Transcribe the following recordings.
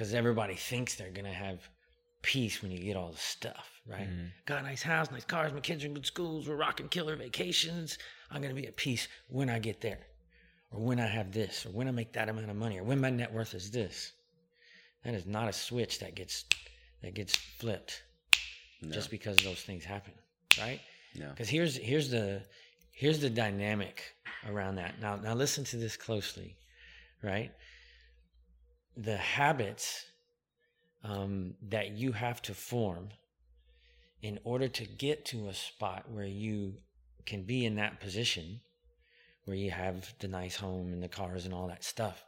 because everybody thinks they're gonna have peace when you get all the stuff, right? Mm-hmm. Got a nice house, nice cars, my kids are in good schools, we're rocking killer vacations. I'm gonna be at peace when I get there, or when I have this, or when I make that amount of money, or when my net worth is this. That is not a switch that gets that gets flipped No. just because those things happen, right? No. Because here's here's the here's the dynamic around that. Now now listen to this closely, right? The habits um, that you have to form in order to get to a spot where you can be in that position where you have the nice home and the cars and all that stuff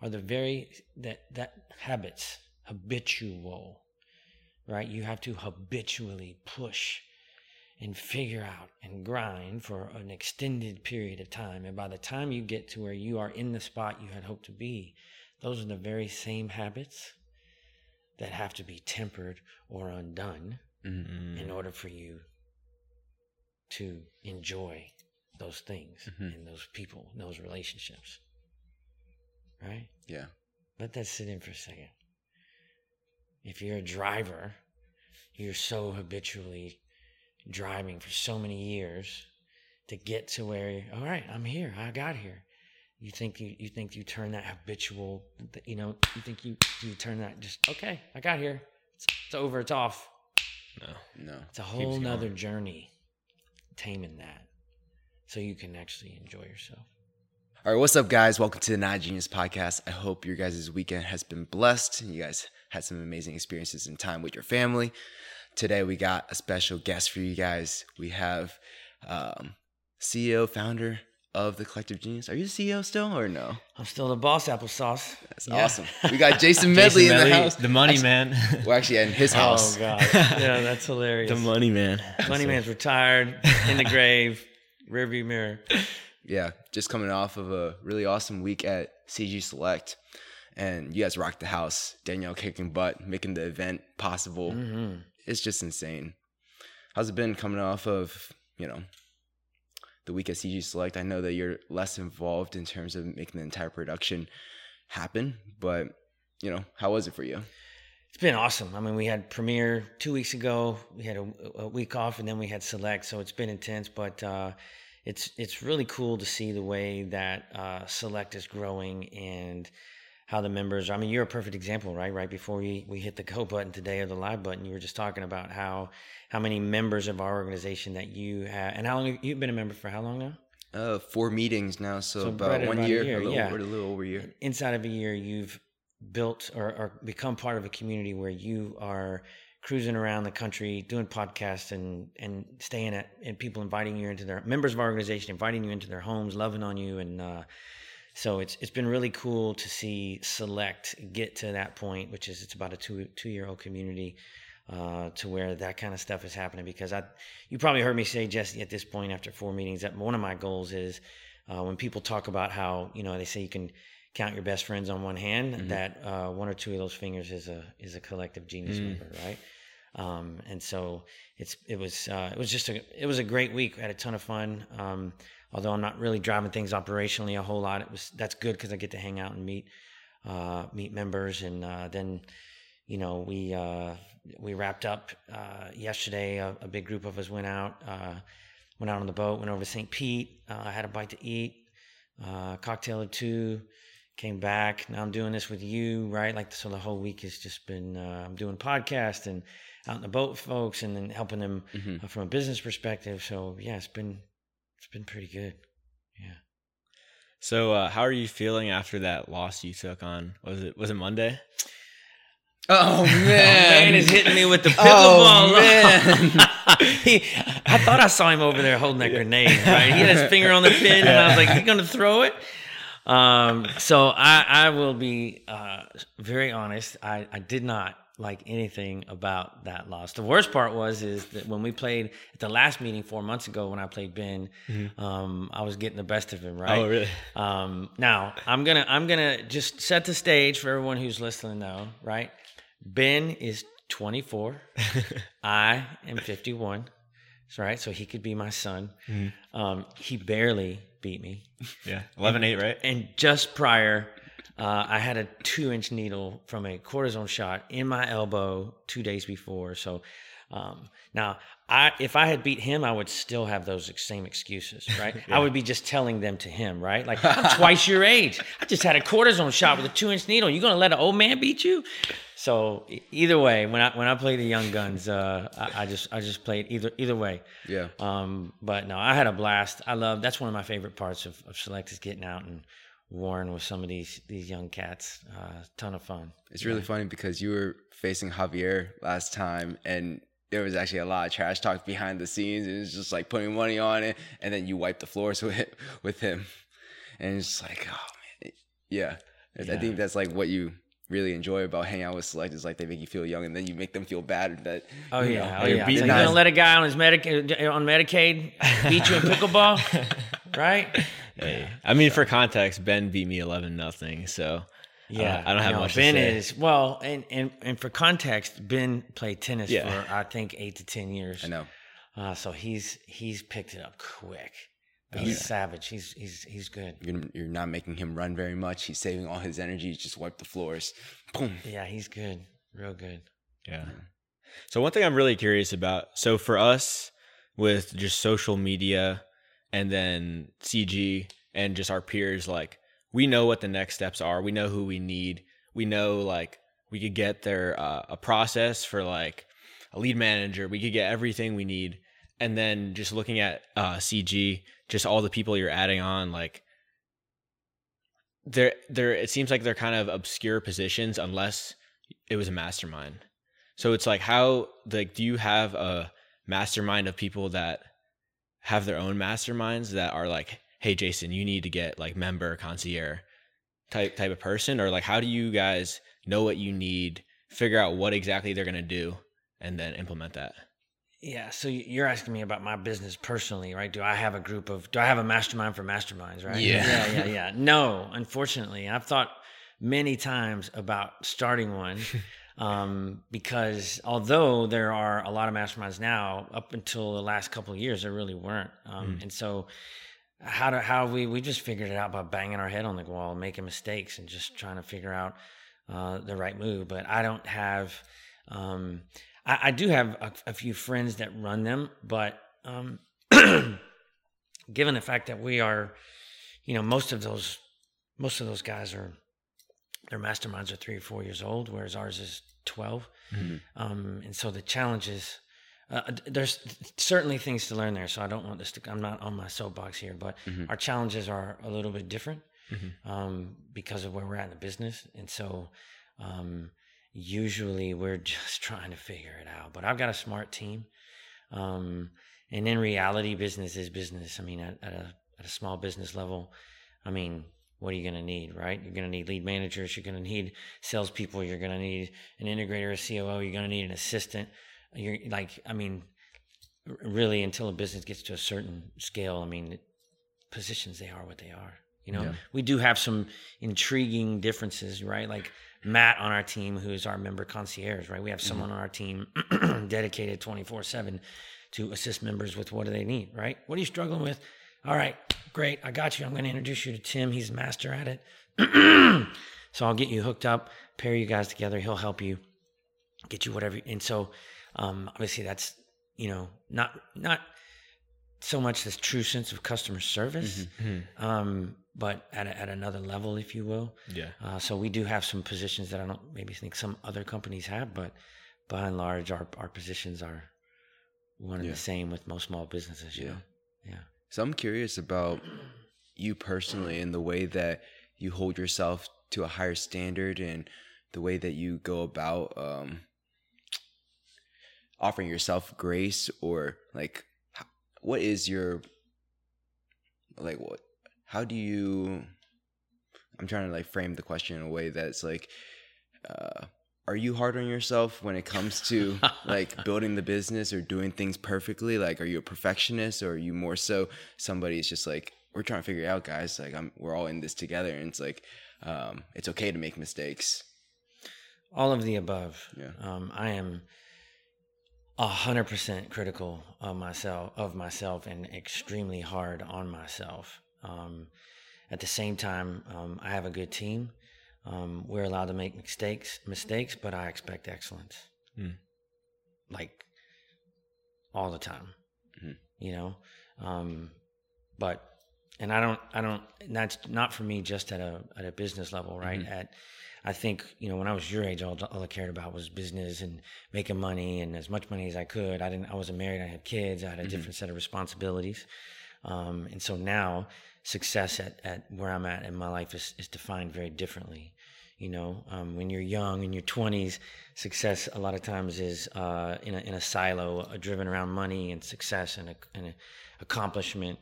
are the very that that habits habitual right? You have to habitually push and figure out and grind for an extended period of time. And by the time you get to where you are in the spot you had hoped to be those are the very same habits that have to be tempered or undone Mhm. in order for you to enjoy those things Mhm. and those people, those relationships. Right? Yeah. Let that sit in for a second. If you're a driver, you're so habitually driving for so many years to get to where, all right, I'm here, I got here. You think you, you think you turn that habitual, you know, you think you you turn that just okay, I got here, it's, it's over, it's off. No. No. It's a whole Keeps nother going. journey taming that so you can actually enjoy yourself. All right, what's up, guys? Welcome to the Not Genius Podcast. I hope your guys' weekend has been blessed. You guys had some amazing experiences and time with your family. Today, we got a special guest for you guys. We have um, CEO, founder of the Collective Genius. Are you the CEO still or no? I'm still the boss, applesauce. That's Yeah. awesome. We got Jason Medley Jason in the Medley, house. The money Actually, man. We're actually in his house. Oh god, yeah, that's hilarious. the money man. Money man's retired, in the grave, rearview mirror. Yeah, just coming off of a really awesome week at CG Select. And you guys rocked the house. Danielle kicking butt, making the event possible. hmm It's just insane. How's it been coming off of, you know, the week at CG Select? I know that you're less involved in terms of making the entire production happen, but, you know, how was it for you? It's been awesome. I mean, we had premiere two weeks ago. We had a, a week off, and then we had select. So it's been intense, but uh, it's it's really cool to see the way that uh, select is growing and how the members. I mean, you're a perfect example, right? Right before we we hit the go button today or the live button, you were just talking about how how many members of our organization that you have, and how long you've been a member for? How long now? Uh, four meetings now, so, So about right one about year, year, a little, yeah. over, a little over a year. inside of a year you've built or, or become part of a community where you are cruising around the country doing podcasts and and staying at and people inviting you into their members of our organization inviting you into their homes loving on you and uh, so it's it's been really cool to see select get to that point which is it's about a two two year old community uh, to where that kind of stuff is happening because I you probably heard me say Jesse at this point after four meetings that one of my goals is uh, when people talk about how you know they say you can count your best friends on one hand Mhm. that uh, one or two of those fingers is a is a collective genius Mm. member right um, and so it's it was uh, it was just a it was a great week. I had a ton of fun. Um, although I'm not really driving things operationally a whole lot it was that's good because I get to hang out and meet uh, meet members. And uh, then you know we uh, we wrapped up uh, yesterday a, a big group of us went out uh, went out on the boat went over to St. Pete uh, had a bite to eat cocktail or two came back. Now i'm doing this with you right? Like so the whole week has just been i'm doing podcast and out in the boat with folks and then helping them hmm uh, from a business perspective so yeah it's been it's been pretty good yeah So, uh, how are you feeling after that loss you took on? Was it was it Monday? Oh, man. man is hitting me with the Oh, man. he, I thought I saw him over there holding that grenade. Right, he had his finger on the pin, and I was like, "He's gonna throw it." Um, so I, I will be uh, very honest. I, I did not like anything about that loss. The worst part was is that when we played at the last meeting four months ago, when I played Ben, um, I was getting the best of him. Right. Oh, really? Um, now I'm gonna I'm gonna just set the stage for everyone who's listening though, right? Ben is 24. I am 51. That's right. So he could be my son. Mhm. Um, he barely beat me. Yeah, 11-8, right? And just prior uh, I had a two inch needle from a cortisone shot in my elbow two days before. So um, now, I if I had beat him, I would still have those same excuses, right? yeah. I would be just telling them to him, right? Like I'm twice your age. I just had a cortisone shot with a two inch needle. You gonna let an old man beat you? So either way, when I when I play the young guns, uh, I, I, just I just played either either way. Yeah. Um, but no, I had a blast. I love that's one of my favorite parts of, of select is getting out and warring with some of these these young cats. Uh, ton of fun. It's really funny because you were facing Javier last time, and there was actually a lot of trash talk behind the scenes. It was just like putting money on it, and then you wipe the floors with with him, and it's just like, oh man, yeah. yeah. I think that's like what you really enjoy about hanging out with select is like they make you feel young, and then you make them feel bad that. Oh yeah, know, oh yeah. So you're gonna let a guy on his Medicaid on Medicaid beat you in pickleball, right? Hey, I mean, for context, Ben beat me eleven nothing, so yeah, uh, I don't have much. Ben is well, and, and and for context, Ben played tennis yeah. for I think eight to ten years. I know. Uh, so he's he's picked it up quick. But he's yeah. savage. He's he's he's good. You're, you're not making him run very much. He's saving all his energy. He's just wipe the floors. Boom. Yeah, he's good. Real good. Yeah. So one thing I'm really curious about. So for us, with just social media, and then CG, and just our peers, like we know what the next steps are. We know who we need. We know like we could get there uh, a process for like a lead manager. We could get everything we need. And then just looking at uh, CG, just all the people you're adding on, like there, there. It seems like they're kind of obscure positions unless it was a mastermind. So it's like how like do you have a mastermind of people that have their own masterminds that are like hey Jason, you need to get like member concierge type type of person, or like how do you guys know what you need, figure out what exactly they're gonna do, and then implement that? Yeah, so you're asking me about my business personally, right? Do I have a group of do I have a mastermind for masterminds, right? Yeah. Yeah, yeah, yeah. No, unfortunately. I've thought many times about starting one. um, because although there are a lot of masterminds now, up until the last couple of years, there really weren't. Um, mm. And so how do how we we just figured it out by banging our head on the wall, making mistakes, and just trying to figure out uh, the right move. But I don't have. Um, I, I, do have a, a, few friends that run them, but um, given the fact that we are, you know, most of those most of those guys are their masterminds are three or four years old, whereas ours is 12 mm-hmm. um, and so the challenges uh, there's certainly things to learn there. So I don't want this to. I'm not on my soapbox here, but mm-hmm. our challenges are a little bit different mm-hmm. um, because of where we're at in the business, and so um, usually we're just trying to figure it out. But I've got a smart team, um, and in reality, business is business. I mean, at, at a at a small business level, I mean, what are you going to need, right? You're going to need lead managers. You're going to need salespeople. You're going to need an integrator, a COO. You're going to need an assistant you're like, I mean, really until a business gets to a certain scale, I mean, positions they are what they are. You know, yeah. we do have some intriguing differences, right? Like Matt on our team, who's our member concierge, right? We have someone mm-hmm. on our team dedicated 24 7 to assist members with what do they need, right? What are you struggling with? All right, great. I got you. I'm going to introduce you to Tim. He's master at it. so I'll get you hooked up, pair you guys together. He'll help you get you whatever. And so um, obviously, that's you know not not so much this true sense of customer service, mm-hmm. mm-hmm. um, but at a, at another level, if you will. Yeah. Uh, so we do have some positions that I don't maybe think some other companies have, but by and large, our our positions are one and yeah. the same with most small businesses. yeah. Know? Yeah. So I'm curious about you personally and the way that you hold yourself to a higher standard and the way that you go about um, offering yourself grace or like what is your like what how do you i'm trying to like frame the question in a way that's like uh are you hard on yourself when it comes to like building the business or doing things perfectly? Like are you a perfectionist or are you more so somebody's just like we're trying to figure it out guys. Like i'm we're all in this together. And it's like um it's okay to make mistakes. All of the above. Yeah. Um i am a hundred percent critical of myself of myself and extremely hard on myself. Um, at the same time, um, I have a good team. Um, we're allowed to make mistakes, mistakes, but I expect excellence, Mm. like all the time. Mhm. You know, um, but and I don't, I don't. and That's not for me, just at a at a business level, right? Mhm. At I think you know when I was your age, all, all I cared about was business and making money and as much money as I could. I didn't. I wasn't married. I had kids. I had a Mhm. different set of responsibilities. Um, and so now success at, at where I'm at in my life is, is defined very differently. You know, um, when you're young in your 20s, success a lot of times is uh, in, a, in a silo, uh, driven around money and success and, a, and a accomplishment.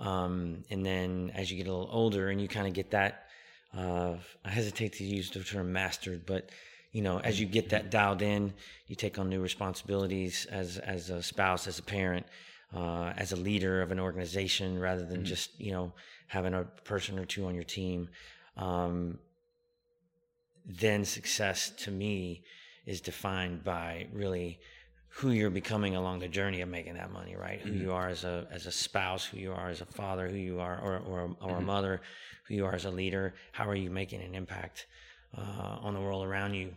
Um, and then as you get a little older and you kind of get that, uh, I hesitate to use the term mastered, but you know, as you get that dialed in, you take on new responsibilities as as a spouse, as a parent, uh, as a leader of an organization, rather than just you know having a person or two on your team. Um, then success to me is defined by really who you're becoming along the journey of making that money, right? Who you are as a as a spouse, who you are as a father, who you are or or, a- or a mother, who you are as a leader. How are you making an impact uh, on the world around you?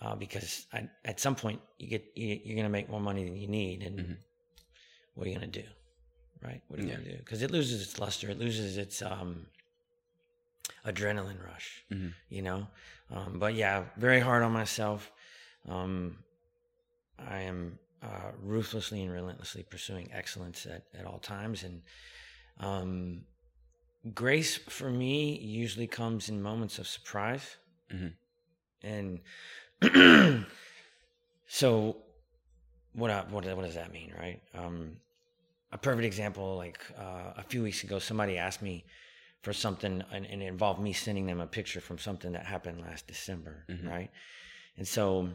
Uh, because at, at some point you get you, you're going to make more money than you need, and Mhm. What are you going to do, right? What are you Yeah. going to do? Because it loses its luster, it loses its um, adrenaline rush Mhm. you know um, but yeah very hard on myself um, i am uh, ruthlessly and relentlessly pursuing excellence at, at all times and um, grace for me usually comes in moments of surprise Mhm. and so what, I, what what does that mean right um, a perfect example like uh, a few weeks ago somebody asked me for something and, and it involved me sending them a picture from something that happened last december Mhm. right and so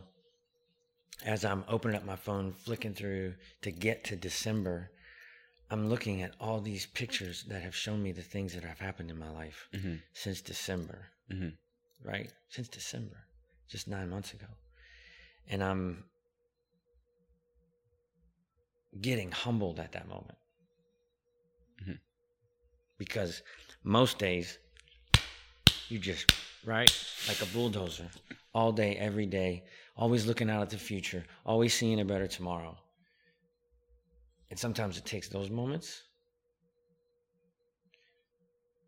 as i'm opening up my phone flicking through to get to december i'm looking at all these pictures that have shown me the things that have happened in my life Mhm. since december Mhm. right since december just nine months ago and i'm getting humbled at that moment. Mhm. because most days you just right? Like a bulldozer. All day every day. Always looking out at the future. Always seeing a better tomorrow. And sometimes it takes those moments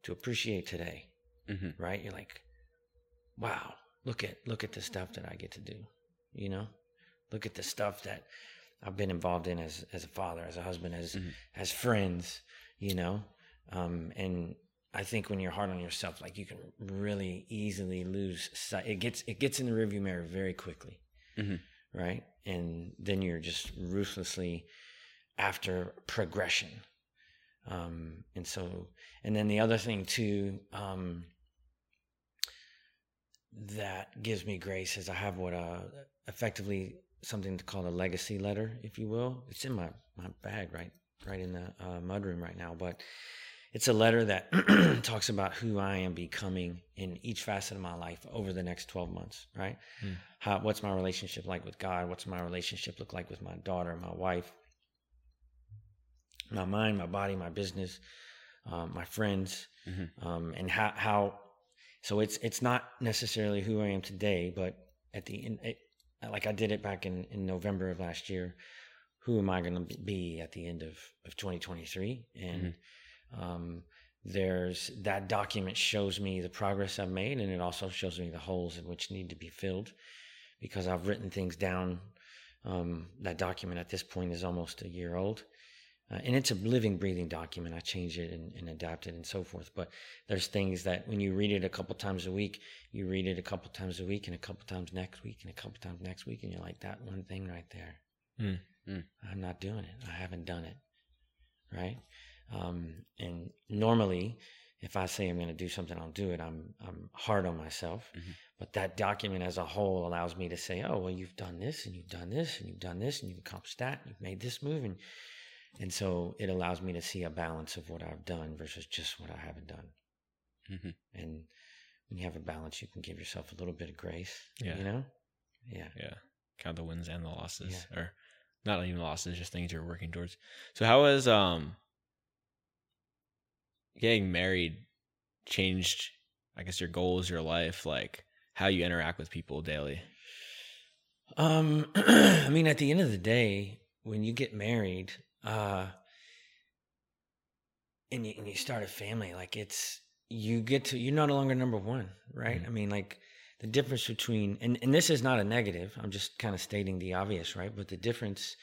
to appreciate today Mhm. right? You're like wow look at look at the stuff that i get to do you know? Look at the stuff that i've been involved in as as a father as a husband as Mhm. as friends you know um and i think when you're hard on yourself like you can really easily lose sight it gets it gets in the rearview mirror very quickly Mhm. right and then you're just ruthlessly after progression um and so and then the other thing too um that gives me grace is I have what uh effectively something called a legacy letter, if you will. It's in my my bag right right in the uh, mudroom right now, but it's a letter that talks about who I am becoming in each facet of my life over the next 12 months, right? Hmm. How what's my relationship like with God? What's my relationship look like with my daughter, my wife, my mind, my body, my business, um, my friends, Mhm. um, and how how. So it's it's not necessarily who I am today, but at the end, it, like I did it back in in November of last year. Who am I going to be at the end of of 2023? And um, there's that document shows me the progress I've made, and it also shows me the holes in which need to be filled because I've written things down. Um, that document at this point is almost a year old. Uh, and it's a living, breathing document. I change it and, and adapt it and so forth. But there's things that when you read it a couple times a week, you read it a couple times a week and a couple times next week and a couple times next week, and you're like, that one thing right there. Mm. Mm. I'm not doing it. I haven't done it. Right. Um, and normally, if I say I'm going to do something, I'll do it. I'm I'm hard on myself. Mhm. But that document as a whole allows me to say, oh well, you've done this and you've done this and you've done this and you've accomplished that. And you've made this move and and so it allows me to see a balance of what I've done versus just what I haven't done. Mhm. And when you have a balance, you can give yourself a little bit of grace. Yeah. You know? Yeah. Yeah. Count the wins and the losses. Yeah. Or not even losses, just things you're working towards. So how has um getting married changed I guess your goals, your life, like how you interact with people daily? Um, I mean, at the end of the day, when you get married, uh, and you, and you start a family, like it's you get to you're no longer number one, right? Mhm. I mean, like the difference between and and this is not a negative. I'm just kind of stating the obvious, right? But the difference,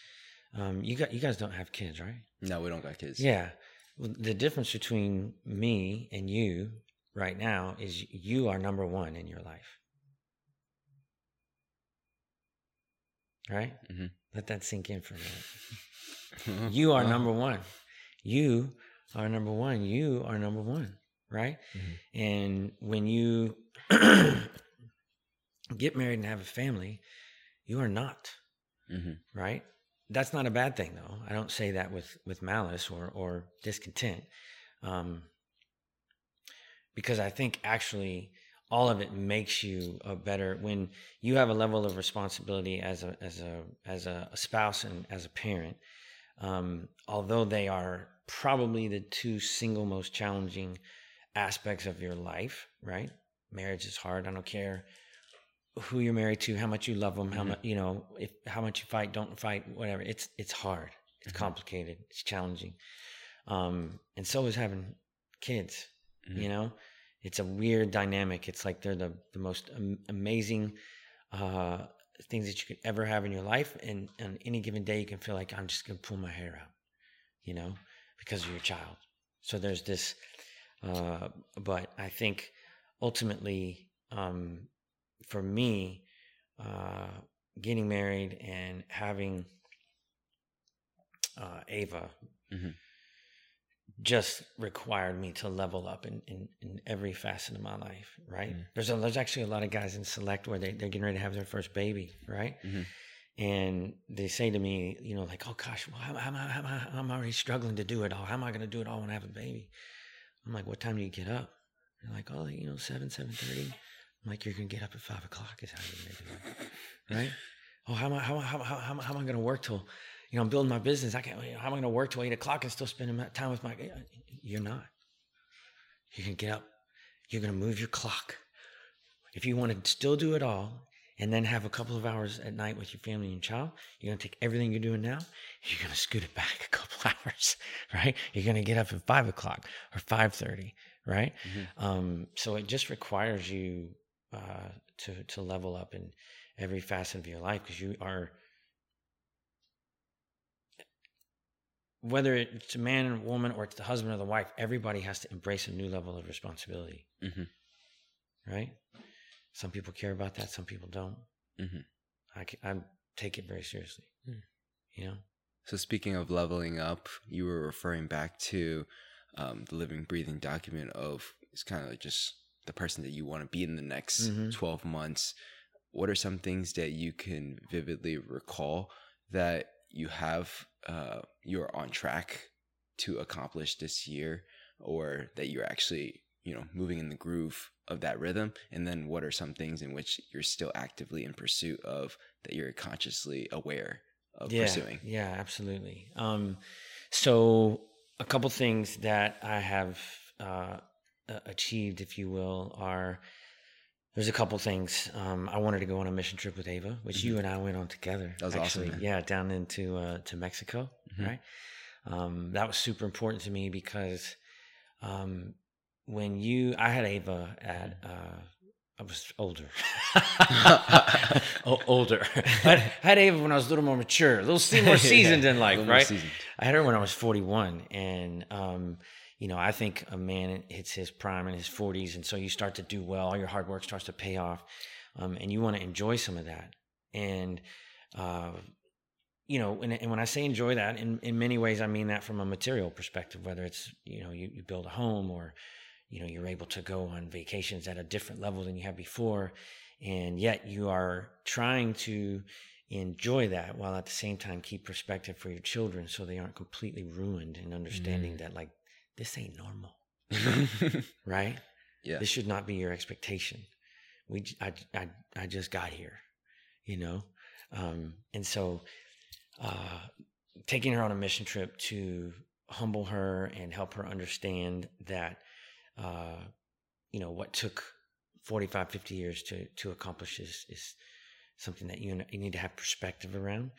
um, you got you guys don't have kids, right? No, we don't got kids. Yeah. Well, the difference between me and you right now is you are number one in your life. Right? Mhm. Let that sink in for a minute. You are Uh, number one. You are number one. You are number one. Right? Mhm. And when you get married and have a family, you are not mhm. right that's not a bad thing though i don't say that with with malice or or discontent um because i think actually all of it makes you a better when you have a level of responsibility as a as a as a spouse and as a parent um although they are probably the two single most challenging aspects of your life right marriage is hard i don't care who you're married to, how much you love them, how Mhm. much you know, if how much you fight, don't fight, whatever. It's it's hard, it's Mhm. complicated, it's challenging, um, and so is having kids. Mhm. You know, it's a weird dynamic. It's like they're the the most am- amazing uh, things that you could ever have in your life, and on any given day, you can feel like I'm just gonna pull my hair out, you know, because of your child. So there's this, uh, but I think ultimately. Um, for me, uh, getting married and having uh, Ava Mhm. Just required me to level up in, in, in every facet of my life. Right? Mm. There's a, there's actually a lot of guys in select where they they're getting ready to have their first baby. Right? Mhm. And they say to me, you know, like, oh gosh, well, am I- how, am I- I'm already struggling to do it all. How am I going to do it all when I have a baby? I'm like, what time do you get up? They're like, oh, you know, seven, seven thirty. I'm like, you're gonna get up at five o'clock. Is how you're gonna do it, right? Oh, how am I? How how how, how, how am I gonna work till? You know, I'm building my business. I can't. How am I gonna work till eight o'clock and still spend time with my? You're not. You can get up. You're gonna move your clock. If you want to still do it all and then have a couple of hours at night with your family and your child, you're gonna take everything you're doing now. You're gonna scoot it back a couple hours, right? You're gonna get up at five o'clock or five thirty, right? Mhm. Um, so it just requires you uh, to to level up in every facet of your life because you are whether it's a man and woman or it's the husband or the wife everybody has to embrace a new level of responsibility Mhm. right some people care about that some people don't Mhm. I, c- I take it very seriously you know So speaking of leveling up, you were referring back to um, the living, breathing document of it's kind of like just the person that you want to be in the next Mhm. 12 months. What are some things that you can vividly recall that you have, uh, you're on track to accomplish this year or that you're actually, you know, moving in the groove of that rhythm? And then what are some things in which you're still actively in pursuit of that you're consciously aware of yeah, pursuing? Yeah, absolutely. Um, so a couple things that I have uh, achieved, if you will, are there's a couple things. Um, I wanted to go on a mission trip with Ava, which you and I went on together. Mm-hmm. That was awesome, man. Yeah, down into uh, to Mexico, Mhm. right? Um, that was super important to me because um, when you, I had Ava at. Uh, I was older. O- older. I had Ava when I was a little more mature, a little more seasoned in life, right? seasoned. I had her when I was 41. And, um, you know, I think a man hits his prime in his 40s. And so you start to do well. All your hard work starts to pay off. Um, and you want to enjoy some of that. And, uh, you know, and, and when I say enjoy that, in, in many ways, I mean that from a material perspective, whether it's, you know, you, you build a home or, you know, you're able to go on vacations at a different level than you have before. And yet you are trying to enjoy that while at the same time keep perspective for your children so they aren't completely ruined and understanding Mm. that, like, this ain't normal, right? yeah. This should not be your expectation. We, I, I, I just got here, you know? Um, and so, uh, taking her on a mission trip to humble her and help her understand that, uh, you know what took 45 50 years to to accomplish is is something that you, you need to have perspective around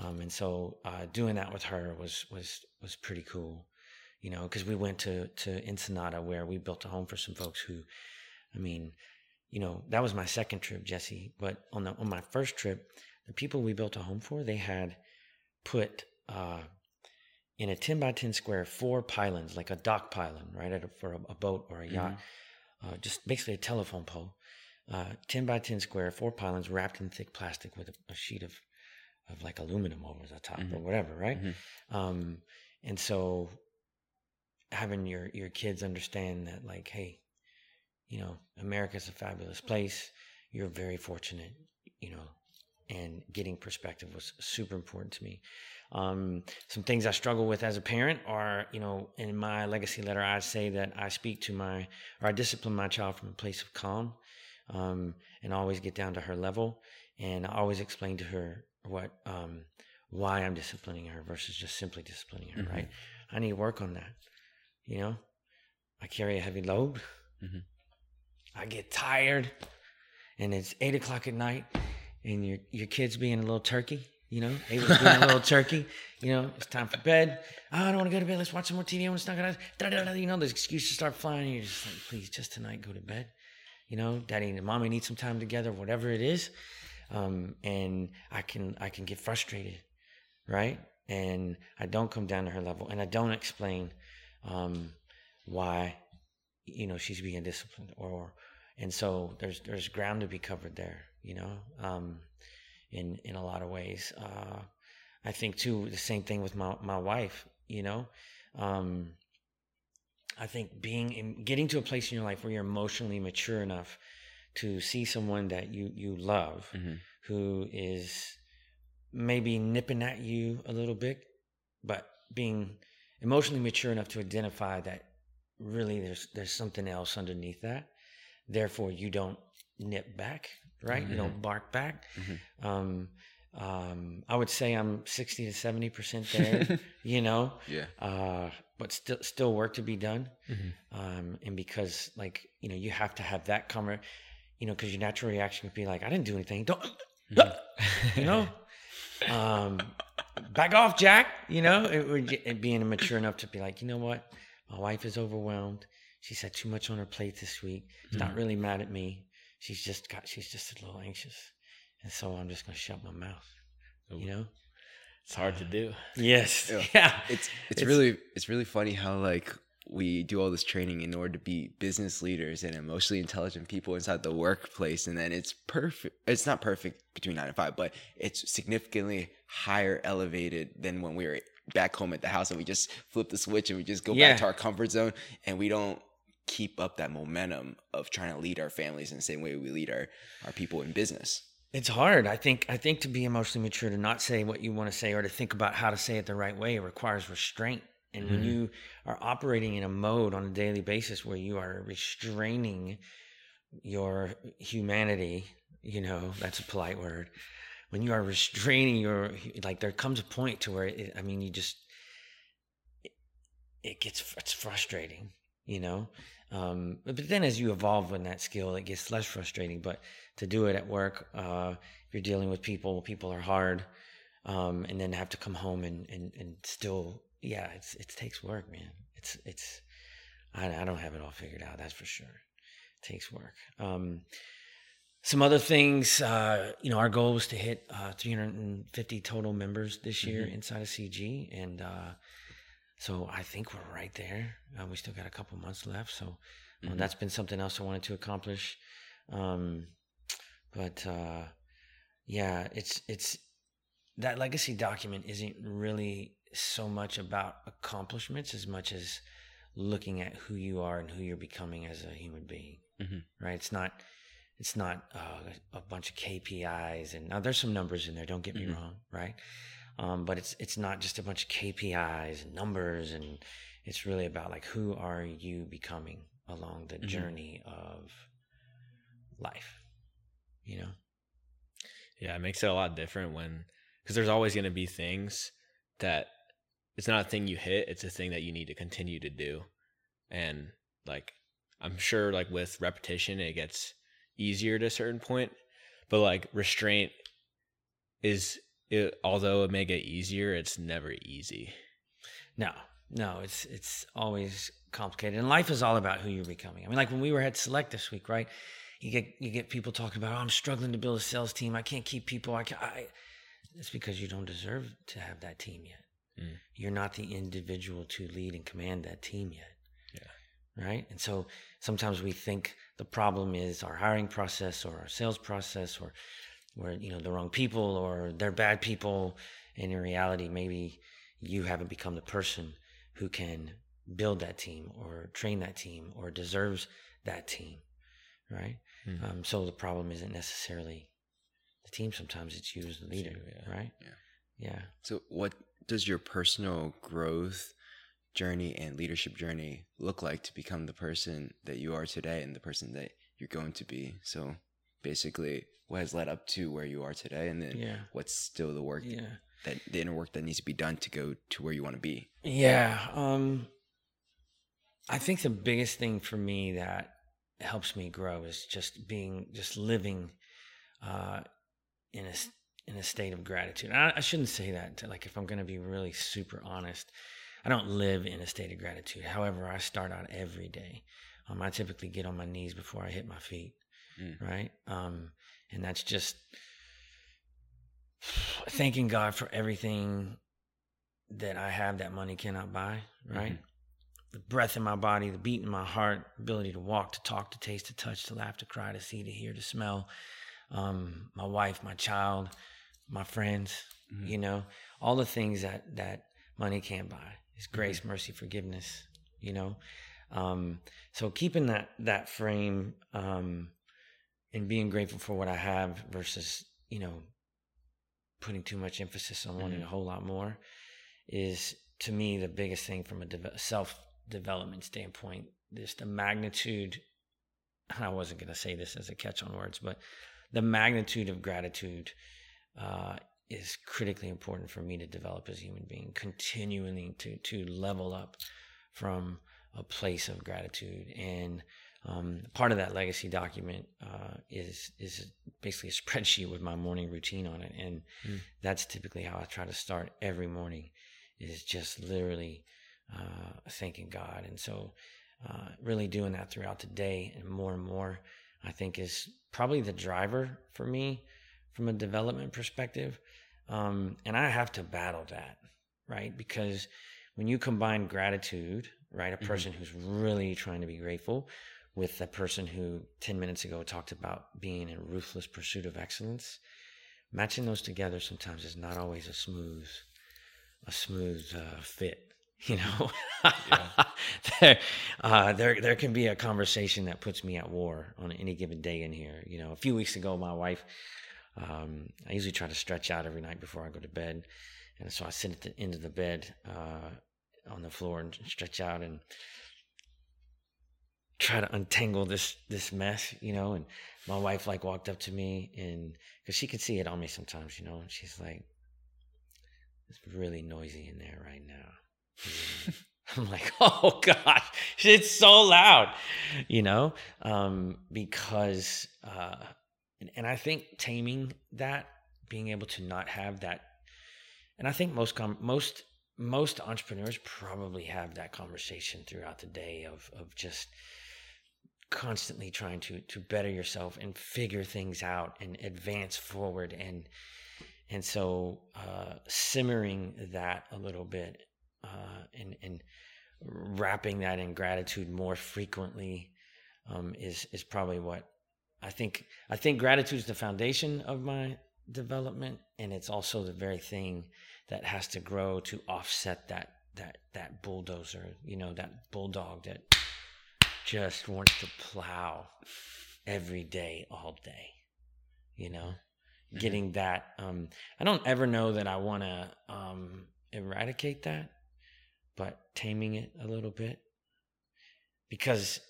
um, and so uh, doing that with her was was was pretty cool you know because we went to to ensenada where we built a home for some folks who i mean you know that was my second trip jesse but on the on my first trip the people we built a home for they had put uh, in a 10 by 10 square four pylons like a dock pylon right a, for a, a, boat or a yacht mm-hmm. uh, just basically a telephone pole uh, 10 by 10 square four pylons wrapped in thick plastic with a, a sheet of of like aluminum over the top mm-hmm. or whatever right mm-hmm. um, and so having your your kids understand that like hey you know america's a fabulous place you're very fortunate you know and getting perspective was super important to me. Um, some things I struggle with as a parent are, you know, in my legacy letter, I say that I speak to my, or I discipline my child from a place of calm um, and always get down to her level. And I always explain to her what, um, why I'm disciplining her versus just simply disciplining her, mm-hmm. right? I need to work on that. You know, I carry a heavy load. Mm-hmm. I get tired and it's eight o'clock at night and your your kids being a little turkey, you know, Ava's being a little turkey, you know, it's time for bed. Oh, I don't want to go to bed. Let's watch some more TV. I want to snuggle out. You know, the excuses to start flying. And you're just like, please, just tonight, go to bed. You know, daddy and mommy need some time together, whatever it is. Um, and I can I can get frustrated, right? And I don't come down to her level, and I don't explain um, why, you know, she's being disciplined, or and so there's there's ground to be covered there you know, um, in in a lot of ways. Uh, I think too the same thing with my my wife. You know, um, I think being in, getting to a place in your life where you're emotionally mature enough to see someone that you you love mm-hmm. who is maybe nipping at you a little bit, but being emotionally mature enough to identify that really there's there's something else underneath that. Therefore, you don't nip back right? Mm-hmm. You don't bark back. Mm-hmm. Um, um, I would say I'm 60 to 70 percent there, you know. Yeah. Uh, but still, still work to be done. Mm-hmm. Um, and because, like, you know, you have to have that cover, you know, because your natural reaction would be like, I didn't do anything. Don't, mm-hmm. you know. Um, back off, Jack. You know, it would it being mature enough to be like, you know what, my wife is overwhelmed. She's had too much on her plate this week. She's not mm-hmm. really mad at me she's just got she's just a little anxious, and so I'm just gonna shut my mouth. Ooh. You know, it's hard uh, to do. Yes, yeah. yeah. It's, it's it's really it's really funny how like we do all this training in order to be business leaders and emotionally intelligent people inside the workplace and then it's perfect it's not perfect between 9 and 5 but it's significantly higher elevated than when we were back home at the house and we just flip the switch and we just go yeah. back to our comfort zone and we don't keep up that momentum of trying to lead our families in the same way we lead our, our people in business? It's hard. I think I think to be emotionally mature to not say what you want to say or to think about how to say it the right way requires restraint. And mm-hmm. when you are operating in a mode on a daily basis where you are restraining your humanity, you know, that's a polite word. When you are restraining your like there comes a point to where it, I mean you just it, it gets it's frustrating you know. Um, but, then as you evolve in that skill, it gets less frustrating. But to do it at work, uh, you're dealing with people. People are hard, um, and then have to come home and, and, and still, yeah, it's it takes work, man. It's it's I, I don't have it all figured out. That's for sure. It takes work. Um, some other things, uh, you know, our goal was to hit uh, 350 total members this year mm-hmm. inside of CG, and uh, so I think we're right there. Uh, we still got a couple months left. So mm-hmm. that's been something else I wanted to accomplish. Um, but uh, yeah, it's it's that legacy document isn't really so much about accomplishments as much as looking at who you are and who you're becoming as a human being. Mm-hmm. Right? It's not it's not uh, a bunch of KPIs and now there's some numbers in there. Don't get me mm-hmm. wrong, right? Um, but it's it's not just a bunch of KPIs and numbers, and it's really about like who are you becoming along the mm-hmm. journey of life, you know? Yeah, it makes it a lot different when because there's always going to be things that it's not a thing you hit; it's a thing that you need to continue to do, and like I'm sure like with repetition it gets easier to a certain point, but like restraint is it, although it may get easier, it's never easy. No, no, it's it's always complicated, and life is all about who you're becoming. I mean, like when we were at Select this week, right? You get you get people talking about, oh, I'm struggling to build a sales team. I can't keep people. I, can't, I it's because you don't deserve to have that team yet. Mm. You're not the individual to lead and command that team yet. Yeah. Right. And so sometimes we think the problem is our hiring process or our sales process or we're, you know the wrong people or they're bad people. And in reality, maybe you haven't become the person who can build that team or train that team or deserves that team. Right. Mhm. Um, so the problem isn't necessarily the team. Sometimes it's you as the leader. yeah. Right. Yeah. Yeah. So, what does your personal growth journey and leadership journey look like to become the person that you are today and the person that you're going to be? So, basically, what has led up to where you are today, and then Yeah. what's still the work Yeah. that the inner work that needs to be done to go to where you want to be? Yeah. Um, I think the biggest thing for me that helps me grow is just being, just living uh, in a in a state of gratitude. I, I shouldn't say that. To, like, if I'm going to be really super honest, I don't live in a state of gratitude. However, I start out every day. Um, I typically get on my knees before I hit my feet, Mm. right? Um, and that's just thanking God for everything that I have that money cannot buy, right? The breath in my body, the beat in my heart, ability to walk, to talk, to taste, to touch, to laugh, to cry, to see, to hear, to smell. Um, my wife, my child, my friends, Mhm. you know, all the things that that money can't buy. Is grace, mercy, forgiveness, you know. Um, so keeping that that frame um, and being grateful for what I have versus you know putting too much emphasis on wanting Mhm. a whole lot more is to me the biggest thing from a deve- self development standpoint. Just the magnitude. I wasn't going to say this as a catch on words, but the magnitude of gratitude uh, is critically important for me to develop as a human being, continuing to to level up from a place of gratitude. And um, part of that legacy document uh, is is basically a spreadsheet with my morning routine on it, and Mm. that's typically how I try to start every morning. Is just literally uh, thanking God, and so uh, really doing that throughout the day, and more and more, I think is probably the driver for me from a development perspective. Um, and I have to battle that, right? Because when you combine gratitude, right, a Mhm. person who's really trying to be grateful with a person who 10 minutes ago talked about being in ruthless pursuit of excellence, matching those together sometimes is not always a smooth, a smooth uh, fit. You know, there, uh, there, there can be a conversation that puts me at war on any given day in here. You know, a few weeks ago, my wife, um, I usually try to stretch out every night before I go to bed, and so I sit at the end of the bed uh, on the floor and stretch out and try to untangle this this mess, you know. And my wife like walked up to me and because she could see it on me sometimes, you know, and she's like, "It's really noisy in there right now." I'm like, "Oh gosh, it's so loud," you know, um, because uh, and, and I think taming that, being able to not have that, and I think most com- most most entrepreneurs probably have that conversation throughout the day of of just constantly trying to to better yourself and figure things out and advance forward. And and so uh, simmering that a little bit uh, and and wrapping that in gratitude more frequently um, is is probably what I think. I think gratitude is the foundation of my development, and it's also the very thing that has to grow to offset that that that bulldozer. You know, that bulldog that just wants to plow every day, all day. You know, Mhm. getting that. Um, I don't ever know that I want to um, eradicate that, but taming it a little bit because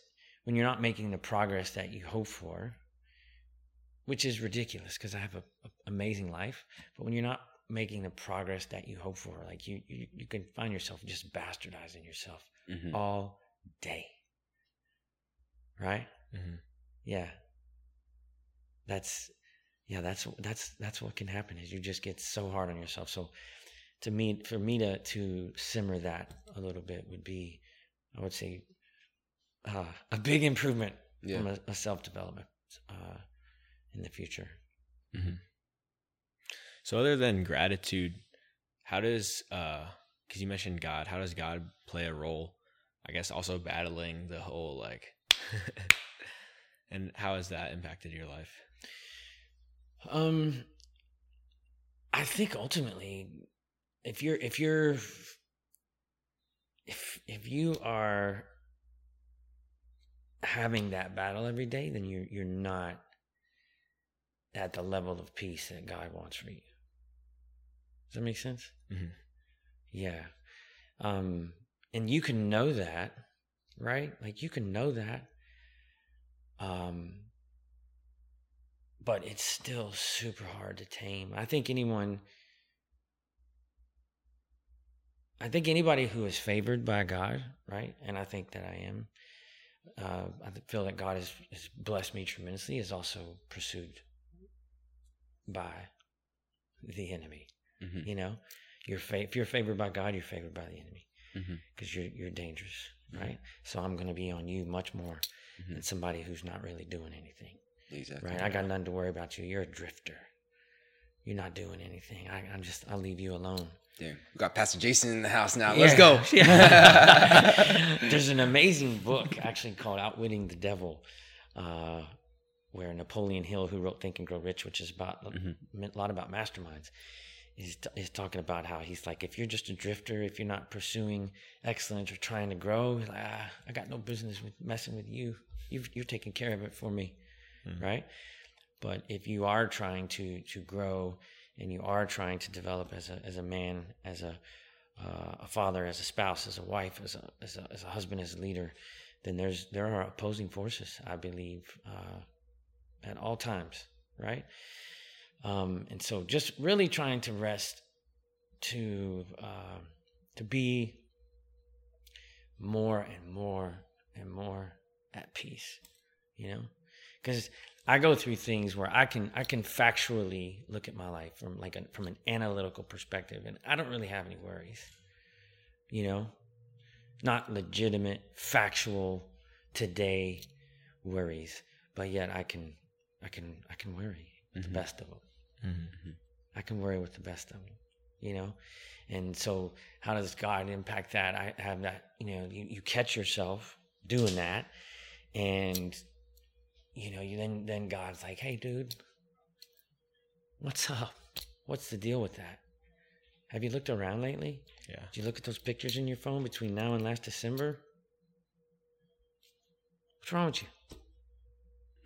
when you're not making the progress that you hope for, which is ridiculous because I have a, a amazing life, but when you're not making the progress that you hope for, like you, you, you can find yourself just bastardizing yourself Mhm. all day. right? Mhm. Yeah. That's yeah, that's that's that's what can happen is you just get so hard on yourself. So to me for me to to simmer that a little bit would be I would say uh, a big improvement Yeah. from a, a self development uh, in the future. So other than gratitude, how does uh because you mentioned God, how does God play a role? I guess also battling the whole like and how has that impacted your life? Um, I think ultimately, if you're if you're if if you are having that battle every day, then you're you're not at the level of peace that God wants for you. Does that make sense? Mhm. Yeah. Um, and you can know that, right? Like you can know that. Um, but it's still super hard to tame. I think anyone, I think anybody who is favored by God, right? And I think that I am. Uh, I feel that God has, has blessed me tremendously. Has also pursued by the enemy. Mhm. You know, you're fa- if you're favored by God, you're favored by the enemy because you're you're dangerous, right? So I'm going to be on you much more Mhm. than somebody who's not really doing anything. Exactly. Right. I got nothing to worry about you. You're a drifter. You're not doing anything. I, I'm just, I'll leave you alone. Damn. We got Pastor Jason in the house now. Let's Yeah. go. Yeah. There's an amazing book actually called Outwitting the Devil, uh, where Napoleon Hill, who wrote Think and Grow Rich, which is about Mhm. a lot about masterminds, is, is talking about how he's like, if you're just a drifter, if you're not pursuing excellence or trying to grow, he's like, ah, I got no business with messing with you. You've, you're taking care of it for me right? But if you are trying to to grow and you are trying to develop as a as a man, as a uh, a father, as a spouse, as a wife, as a, as a as a husband, as a leader, then there's there are opposing forces. I believe uh, at all times, right? Um, and so, just really trying to rest, to uh, to be more and more and more at peace, you know because I go through things where I can I can factually look at my life from like a, from an analytical perspective, and I don't really have any worries. You know, not legitimate, factual, today worries, but yet I can I can I can worry with Mhm. the best of them. Mhm. I can worry with the best of them, you know? And so, how does God impact that? I have that, you know, you, you catch yourself doing that, and, you know, you then, then God's like, hey, dude, what's up? What's the deal with that? Have you looked around lately? Yeah. Did you look at those pictures in your phone between now and last December? What's wrong with you?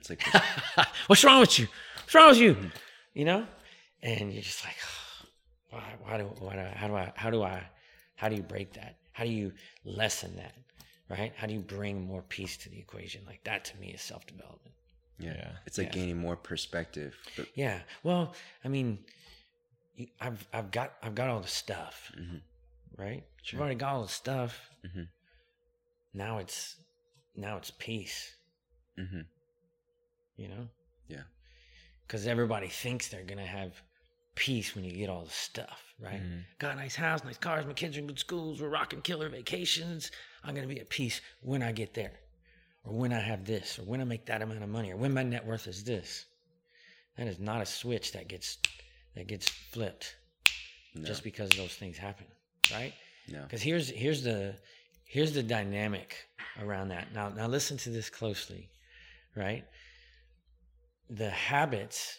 It's like What's wrong with you? What's wrong with you? You know, and you're just like, why? Why do? Why do? How do I? How do I? How do you break that? How do you lessen that? Right? How do you bring more peace to the equation? Like that to me is self development. yeah. Yeah. It's like Yeah. gaining more perspective. But Yeah. Well, I mean, I've I've got I've got all the stuff, Mhm. right? Sure. I've already got all the stuff. Mhm. Now it's now it's peace. hmm you know? Yeah. Because everybody thinks they're going to have peace when you get all the stuff, right? Mhm. Got a nice house, nice cars, my kids are in good schools, we're rocking killer vacations. I'm going to be at peace when I get there, or when I have this, or when I make that amount of money, or when my net worth is this. That is not a switch that gets that gets flipped No. just because those things happen, right? no. Because here's here's the here's the dynamic around that. Now now listen to this closely, right? The habits